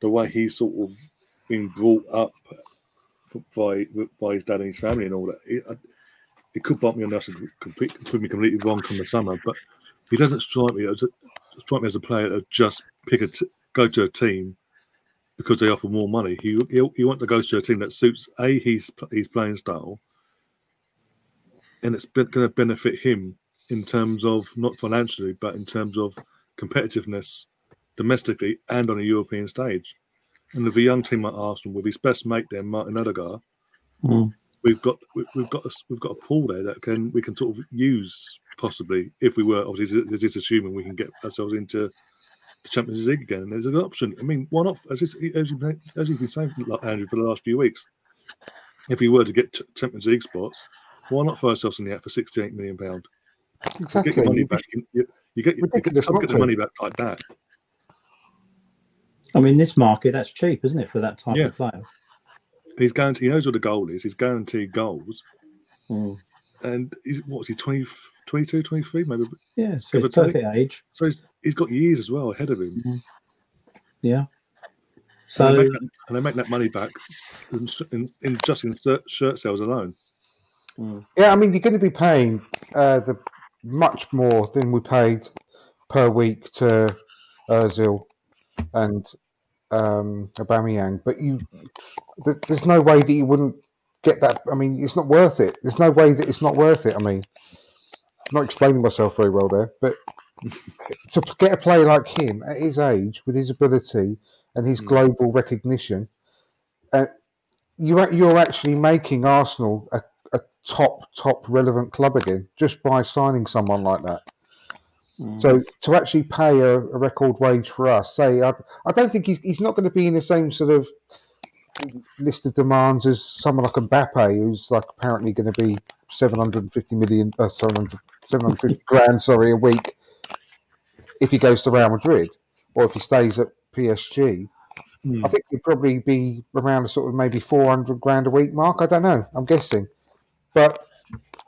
the way he's sort of been brought up by by his dad and his family and all that. It, it could bump me on us complete, prove me completely wrong from the summer, but he doesn't strike me as a, strike me as a player that just pick a t- go to a team because they offer more money. He he, he wants to go to a team that suits a his his playing style, and it's going to benefit him in terms of not financially, but in terms of competitiveness domestically and on a European stage. And with a young team like Arsenal, with his best mate there, Martin Odegaard, Mm. We've got we- we've got a, we've got a pool there that can we can sort of use possibly if we were obviously this is assuming we can get ourselves into the Champions League again. And there's an option. I mean, why not? As, it's- as you as you've been saying, Andrew, for the last few weeks, if we were to get Champions League spots, why not throw ourselves in the air for sixty-eight million pound? Exactly. You get your money back. You, you, you get you, you get, Ridiculous get the money back like that. I mean, this market that's cheap, isn't it, for that type Yeah. of player? He's guaranteed. He knows what the goal is. He's guaranteed goals. Mm. And he's what's he 20, 22, 23 maybe. Yeah, so Give it's or take. perfect age. So he's, he's got years as well ahead of him. Yeah. and, So they make that, and they make that money back in, in, in just in shirt, shirt sales alone. Yeah, I mean, you're going to be paying uh, the much more than we paid per week to Ozil and um, Aubameyang, but you, th- there's no way that you wouldn't get that. I mean, it's not worth it. There's no way that it's not worth it. I mean, I'm not explaining myself very well there, but to get a player like him at his age, with his ability and his Mm. global recognition, uh, you you're actually making Arsenal a, a top top relevant club again just by signing someone like that. Mm, So to actually pay a, a record wage for us, say, I, I don't think he's, he's not going to be in the same sort of list of demands as someone like Mbappe, who's like apparently going to be 750 million, uh, 700, 750 grand, sorry, a week if he goes to Real Madrid or if he stays at PSG. I think he'd probably be around a sort of maybe 400 grand a week mark. I don't know. I'm guessing. But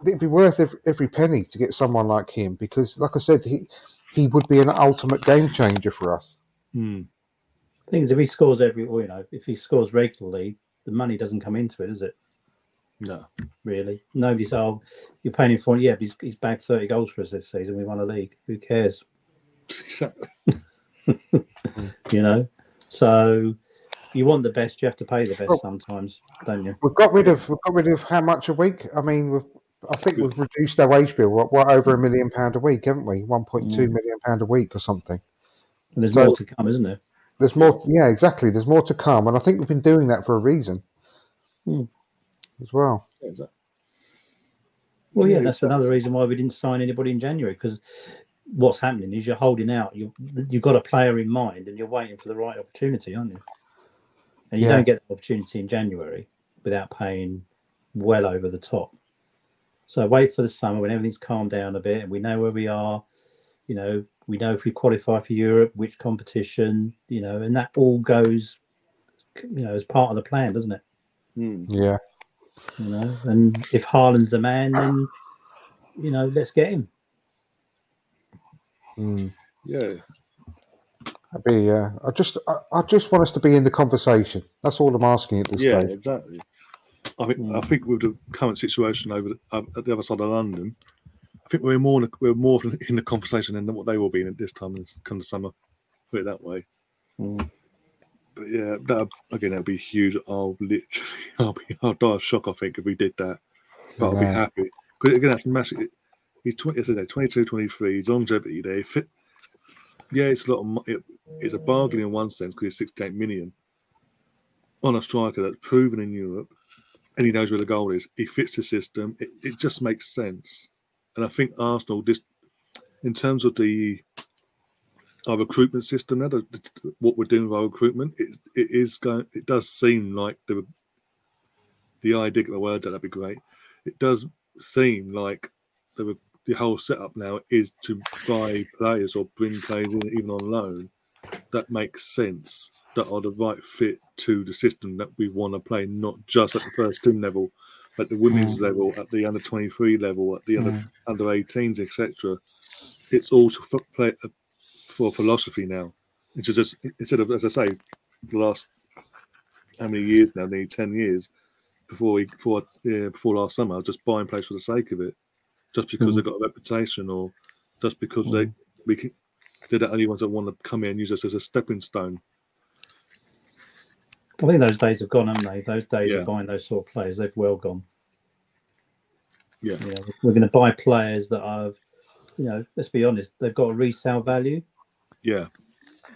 it'd be worth every, every penny to get someone like him because, like I said, he, he would be an ultimate game changer for us. Hmm. thing is, if he scores every, or, you know, if he scores regularly, the money doesn't come into it, does it? No. Really, nobody's. Oh, you're paying him for it. Yeah, but he's, he's bagged thirty goals for us this season. We won a league. Who cares? Exactly. You know. So you want the best, you have to pay the best Well- sometimes, don't you? We've got rid of we've got rid of how much a week? I mean, we've, I think we've reduced our wage bill. What, what over a million pound a week, haven't we? One point two Mm. million pound a week or something. And there's So- more to come, isn't there? There's more. Yeah, exactly. There's more to come, and I think we've been doing that for a reason Hmm. as well. Well, yeah, Yeah, that's another reason why we didn't sign anybody in January because what's happening is you're holding out. You you've got a player in mind and you're waiting for the right opportunity, aren't you? And you Yeah. don't get the opportunity in January without paying well over the top. So wait for the summer when everything's calmed down a bit and we know where we are. You know, we know if we qualify for Europe, which competition, you know, and that all goes, you know, as part of the plan, doesn't it? Hmm. Yeah. You know, and if Haaland's the man, then you know, let's get him. Mm. Yeah. I'd be. Uh, I just. I, I just want us to be in the conversation. That's all I'm asking at this Yeah, stage. exactly. I think. I think with the current situation over the, uh, at the other side of London, I think we're more in the, we're more in the conversation than what they will be in at this time this kind of summer. Put it that way. Mm. But yeah, that again, that'd be huge. I'll literally, I'll be, I'll die of shock. I think if we did that, but I'll be happy because again, that's massive. He's 20, as I say, 22, 23. He's longevity there. Fit, yeah, it's a lot of. It, it's a bargain in one sense because it's 68 million on a striker that's proven in Europe, and he knows where the goal is. He fits the system. It, it just makes sense, and I think Arsenal just in terms of the our recruitment system now, the, the- what we're doing with our recruitment, it, it is going. It does seem like the the idea the word that'd be great. It does seem like the the whole setup now is to buy players or bring players in even on loan that makes sense that are the right fit to the system that we want to play, not just at the first team level, at the women's level, at the under twenty three level, at the under under 18s, etc. It's all to f- play uh, for philosophy now. It's just instead of, as I say, the last how many years now? Nearly ten years before we before yeah, before last summer, just buying players for the sake of it, just because they've hmm. got a reputation or just because they hmm. we can. They're the only ones that want to come here and use us as a stepping stone. I think those days have gone, haven't they? Those days Yeah. of buying those sort of players, they've well gone. Yeah. You know, we're going to buy players that are, you know, let's be honest, they've got a resale value. Yeah,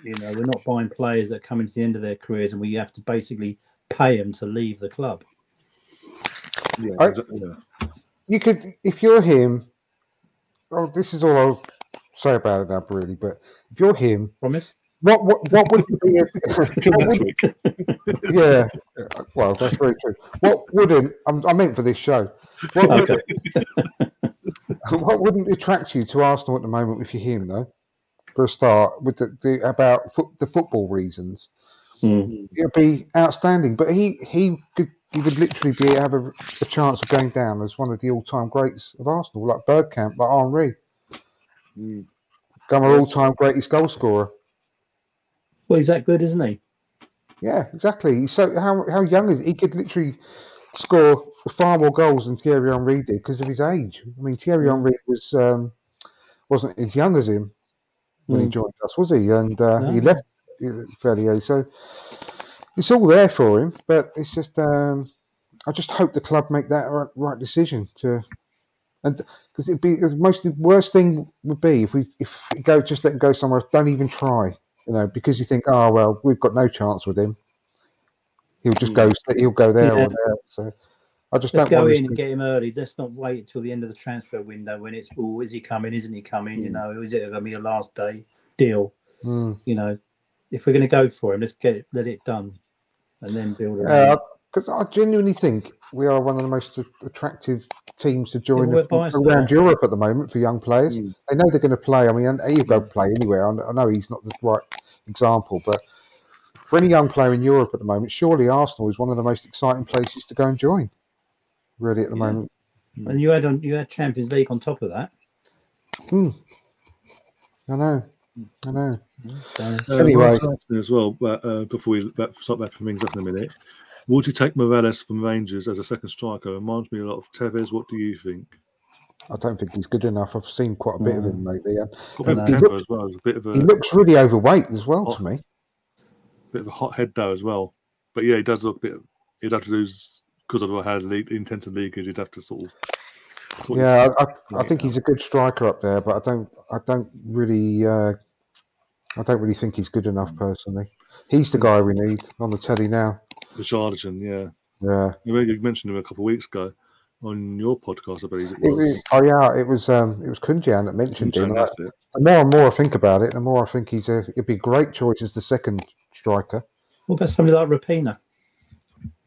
You know, we're not buying players that come into the end of their careers and we have to basically pay them to leave the club. yeah, I- exactly, yeah. You could, if you're him. Oh, this is all I'll say about it now, really. But if you're him, Promise? what what what would be? A, what would- yeah, well, that's very true. What wouldn't? I'm, I meant for this show. What, would- Okay. what wouldn't attract you to Arsenal at the moment if you're him, though? For a start, with the, the about foot, the football reasons, Mm. it'd be outstanding. But he he could he would literally be have a, a chance of going down as one of the all time greats of Arsenal, like Bergkamp, like Henry, Mm. become our all time greatest goal scorer. Well, he's that good, isn't he? Yeah, exactly. So how how young is he? He could literally score far more goals than Thierry Henry did because of his age. I mean, Thierry Henry was um, wasn't as young as him when he Mm. joined us, was he? And uh, he left fairly early, so it's all there for him. But it's just um, I just hope the club make that right, right decision to. And because it'd be the most the worst thing would be if we if we go just let him go somewhere, don't even try, you know, because you think, oh well, we've got no chance with him. He'll just go. He'll go there Yeah. or there. So I just Let's don't go want in and get him early. Let's not wait till the end of the transfer window when it's, oh, is he coming? Isn't he coming? You know, is it going to be a last day deal? Mm. You know, if we're going to go for him, let's get it, let it done, and then build around. Uh, yeah, it. because I genuinely think we are one of the most attractive teams to join we're the- biased to around that. Europe at the moment for young players. Mm. They know they're going to play. I mean, he'll go play anywhere. I know he's not the right example, but for any young player in Europe at the moment, surely Arsenal is one of the most exciting places to go and join. Really, at the Yeah. moment. Hmm. And you had on you had Champions League on top of that. Hmm. I know. I know. So, Uh, Anyway. one question as well, but, uh, before we that, start wrapping things up in a minute, would you take Morelos from Rangers as a second striker? Reminds me a lot of Tevez. What do you think? I don't think he's good enough. I've seen quite a bit of him lately. And Got a bit of temper as well. A bit of a he looks really overweight as well to me. bit of a hot head though as well. But yeah, he does look a bit. He'd have to lose because of how league, intense the league is. He'd have to sort of. Yeah, I, I, I think he's a good striker up there, but I don't, I don't really, uh, I don't really think he's good enough personally. He's the guy we need on the telly now. the Charlatan, yeah. Yeah, You mentioned him a couple of weeks ago on your podcast, I believe it it was. was, oh yeah, it was, um, it was Kunjan that mentioned him. That's it. The more and more I think about it, the more I think he's a, it'd be a great choice as the second striker. what about somebody like Raphinha?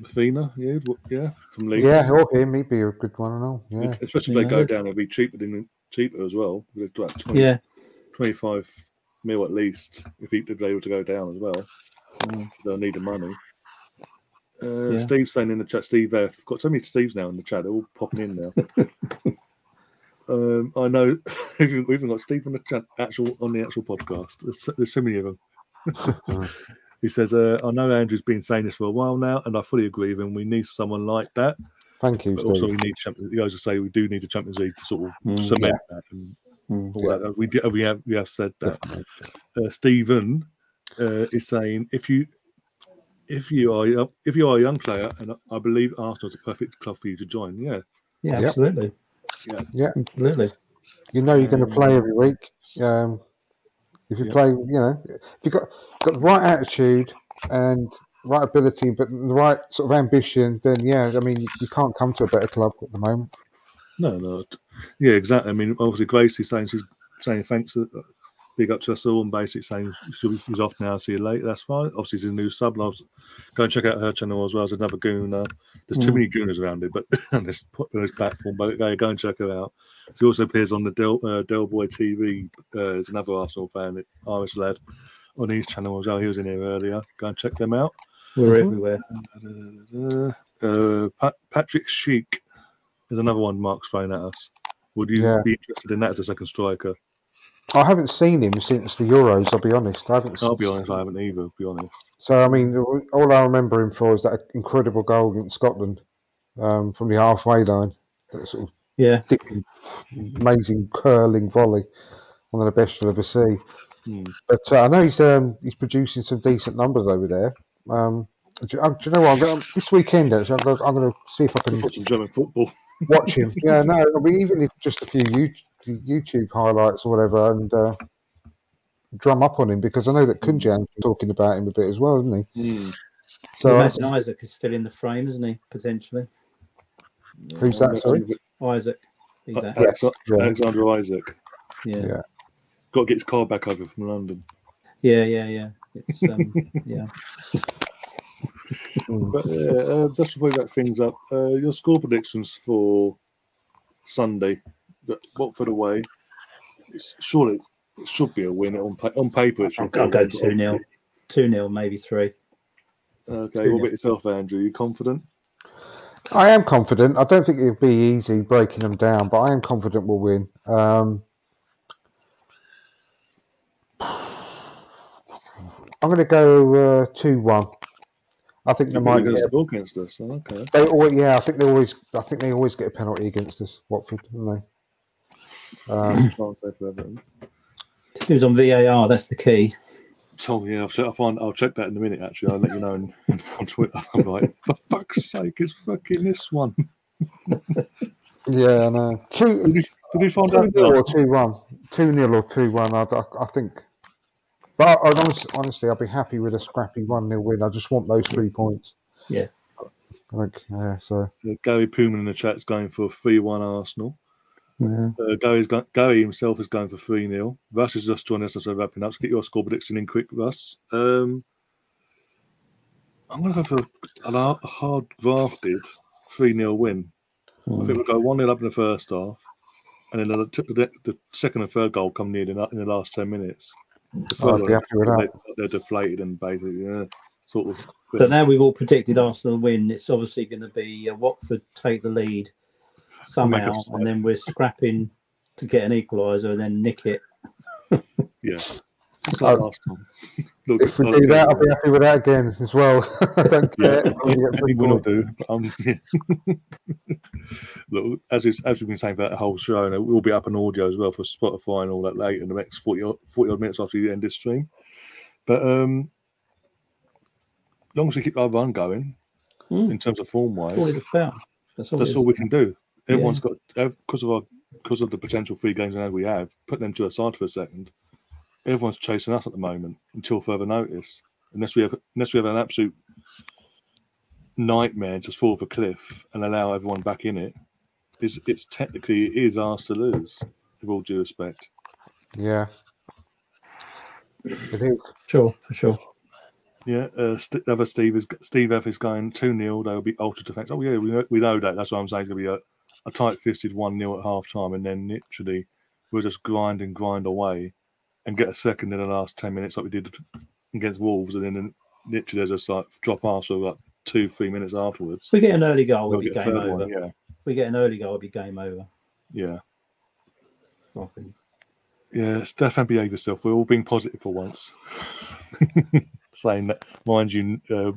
Fina, yeah, yeah, from Leeds. Yeah, or him, he'd be a good one and all. Yeah, Especially if they Yeah. go down, it'll be cheaper than cheaper as well. They'd do about 20, Yeah, 25 mil at least if, he, they were to go down as well. They'll need the money. Uh, Yeah. Steve's saying in the chat, Steve F. Got so many Steves now in the chat, they're all popping in now. um, I know we've even- got Steve on the chat, actual on the actual podcast. There's, so- there's so many of them. he says, uh, I know Andrew's been saying this for a while now, and I fully agree with him. We need someone like that. Thank you, But also, we need Champions. You guys say we do need the Champions League to sort of Mm, cement that. And Mm. all that. We do, we have we have said that. Definitely. Uh, Stephen uh, is saying if you if you are a- if you are a young player, and I believe Arsenal's a perfect club for you to join. Yeah, Yeah, Yep. absolutely. Yeah. Yeah. absolutely. You know you're going to play every week. Um, if you Yeah. play, you know, if you've got got the right attitude and right ability, but the right sort of ambition, then yeah, I mean, you, you can't come to a better club at the moment. no, no, yeah, exactly. I mean, obviously, Gracie's saying she's saying thanks, uh, big up to us all, and basically saying she's off now. See you later. That's fine. Obviously, she's a new sub. and I was go and check out her channel as well. There's another gooner. There's too Mm. many gooners around it, but on this on this platform, but go, go and check her out. She also appears on the Del uh, Del Boy TV. Uh, is another Arsenal fan, Irish lad, on his channel as well. He was in here earlier. Go and check them out. We're everywhere. Uh, Pat, Patrik Schick is another one Mark's thrown at us. Would you Yeah. be interested in that as a second striker? I haven't seen him since the Euros. I'll be honest. I haven't. I'll be honest, I haven't either. Be honest, So I mean, all I remember him for is that incredible goal against Scotland um, from the halfway line. That sort of Yeah, thick, amazing curling volley, one of the best you'll ever see. Hmm. But uh, I know he's um, he's producing some decent numbers over there. Um, do, you, uh, do you know what? I'm gonna, this weekend, actually, I'm gonna, I'm gonna see if I can Watch some German football. Watch him. Yeah, no, I mean, even if just a few YouTube highlights or whatever, and uh, drum up on him because I know that Kunjan's talking about him a bit as well, isn't he? Hmm. So uh, imagine Isak is still in the frame, isn't he? Potentially, Who's that, sorry? Isak. He's out. Alex- Yeah. Alexander Isak. Yeah, Yeah. Got to get his car back over from London. yeah, yeah, yeah. It's, um, yeah. Mm, But yeah, uh, just before we wrap things up, uh, your score predictions for Sunday, What for the Watford away. It's, surely it should be a win on pa- on paper. It I'll, should be I'll go two 0 two 0 maybe three. Okay, what about yourself, Andrew? you confident? I am confident. I don't think it'll be easy breaking them down, but I am confident we'll win. Um, I'm going to go uh, two one. I think they You're might going to get. against us. Okay. They always, yeah, I think they always. I think they always get a penalty against us, Watford, don't they? Um, Can't say for Everton. He was on VAR. That's the key. So yeah, I'll, check- I'll find. I'll check that in a minute. Actually, I'll let you know on, on Twitter. I'm like, for fuck's sake, it's fucking this one. yeah, no. Two, Did you, did you find two out? nil or two two one, two nil or two one. I, I, I think. But I, I honestly, honestly, I'd be happy with a scrappy one 0 win. I just want those three points. Yeah. Like, yeah. So Uh, Gary Pooman in the chat's going for a three-one Arsenal. Yeah. Uh, Gary's go- Gary himself is going for 3 0. Russ has just joined us as we're wrapping up. So get your score prediction in quick, Russ. Um, I'm going to go for a a hard drafted 3 0 win. I think we'll go 1 0 up in the first half, and then the, the, the second and third goal come near in the, in the last 10 minutes. The I'd third happy with that. they, they're deflated and basically, yeah, sort of. But now we've all predicted Arsenal win. It's obviously going to be uh, Watford take the lead somehow, and then we're scrapping to get an equaliser and then nick it. yeah. So Uh, Arsenal. Look, if we do that, I'll be happy with that again as well. I don't care. if we get we will do. But, um, look, as, we've, as we've been saying for that whole show, and it will be up on audio as well for Spotify and all that later in the next 40 odd, 40 odd minutes after you end this stream. But um, long as we keep our run going Mm. in terms of form wise. That's all. that's all we can do. Everyone's got because of our because of the potential free games now we have. Put them to a side for a second. Everyone's chasing us at the moment until further notice. Unless we have unless we have an absolute nightmare and just fall off a cliff and allow everyone back in it, it's, it's technically it is ours to lose. With all due respect, Yeah. It is. Sure, for sure. yeah. Uh, St- the other Steve is Steve F is going two 0 They'll be ultra defensive. Oh yeah, we know, we know that. That's what I'm saying. It's gonna be a, a tight fisted one 0 at half time, and then literally we'll just grind and grind away and get a second in the last ten minutes like we did against Wolves, and then literally there's a like drop off for like two three minutes afterwards. We get an early goal, We'll it'll be get game over. one, yeah, we get an early goal, it'll be game over. yeah. I think. Yeah, Stefan, behave yourself. We're all being positive for once. Saying that, mind you, uh,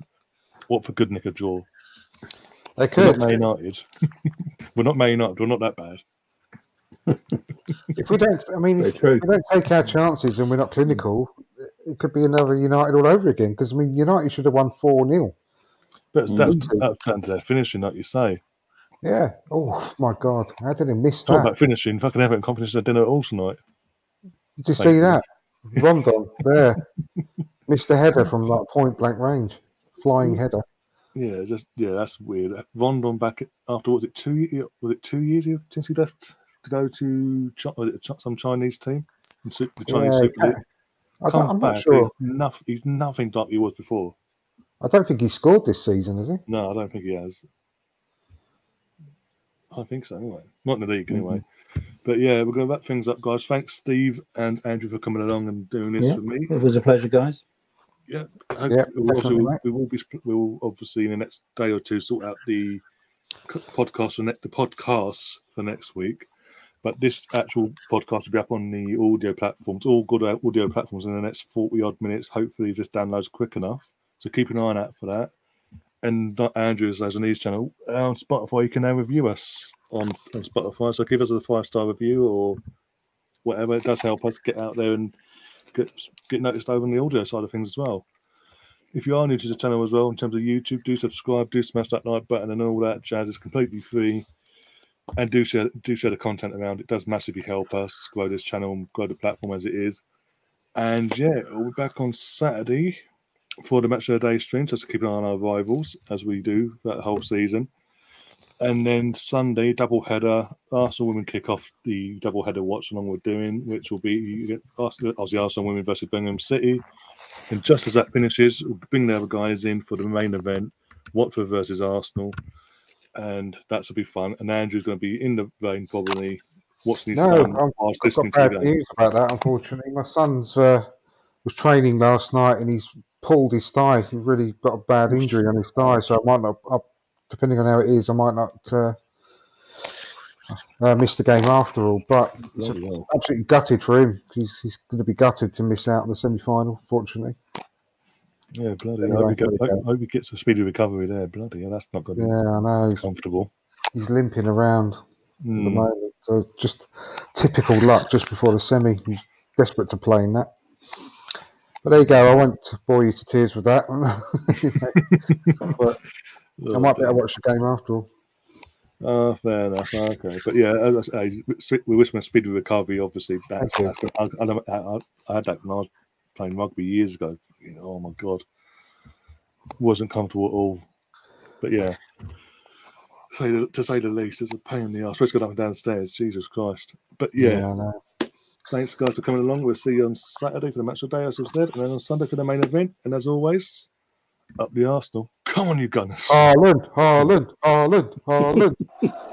what for good Nick a draw. They We're could. not Man United. we're not Man United. We're not that bad. If we don't, I mean, if we don't take our chances and we're not clinical, it could be another United all over again. Because I mean, United should have won four 0 But Mm. that's, that's down to their finishing, like you say. Yeah. Oh my God, how did he miss Talk that? about finishing. Fucking Everton confidence at dinner all tonight. Did you Thank see you. that? Rondon there missed a header from like point blank range, flying header. Yeah, just yeah, that's weird. Rondon back after was it two was it two years since he left to go to Chi- was it Chi- some Chinese team, in Su- the Chinese Yeah, Super League. I Comes don't, I'm not sure. He's, nothing, he's nothing like he was before. I don't think he scored this season, has he? No, I don't think he has. I think so anyway. Not in the league anyway. Mm-hmm. But yeah, we're going to wrap things up, guys. Thanks, Steve and Andrew, for coming along and doing this Yeah. with me. It was a pleasure, guys. Yeah, Yeah, we'll obviously, definitely, we will be. We will obviously in the next day or two sort out the podcast for ne- the podcasts for next week. But this actual podcast will be up on the audio platforms, all good audio platforms in the next forty odd minutes. Hopefully, this downloads quick enough. So keep an eye out for that. And Andrew's as on his channel on Spotify, you can now review us on, on Spotify. So give us a five star review or whatever. It does help us get out there and get get noticed over on the audio side of things as well. If you are new to the channel as well, in terms of YouTube, do subscribe, do smash that like button and all that jazz. It's completely free. And do share do share the content around. It does massively help us grow this channel grow the platform as it is. And yeah, we'll be back on Saturday for the match of the day stream. So to keep an eye on our rivals as we do that whole season. And then Sunday, double header. Arsenal women kick off the double header watch along we're doing, which will be Aussie Arsenal women versus Birmingham City. And just as that finishes, we'll bring the other guys in for the main event, Watford versus Arsenal. And that should be fun. And Andrew's going to be in the vein probably watching his No, son I'm, I've got bad news about that. Unfortunately, my son's uh, was training last night and he's pulled his thigh. He's really got a bad injury on his thigh, so I might not. I, depending on how it is, I might not uh, uh, miss the game after all. But absolutely gutted for him. He's, he's going to be gutted to miss out on the semi-final. Fortunately, Yeah, bloody. I hope, get, I hope he gets a speedy recovery there. Bloody, hell, that's not going to yeah, I know comfortable. he's limping around at the Mm. moment. So just typical luck just before the semi. He's desperate to play in that. But there you go. I won't bore you to tears with that. but I might better watch the game after all. Oh, fair enough. Okay, but yeah, I we- wish him a speedy recovery. Obviously, that's, that's I, I, I, I had that when I was playing rugby years ago. Oh my god, wasn't comfortable at all. But yeah, say the, to say the least, it's a pain in the ass. Especially going up and down the stairs. Jesus Christ. But yeah, know. thanks guys for coming along. We'll see you on Saturday for the match of the day, as I said, and then on Sunday for the main event. And as always, up the Arsenal. Come on, you gunners. Haaland, Haaland, Haaland, Haaland.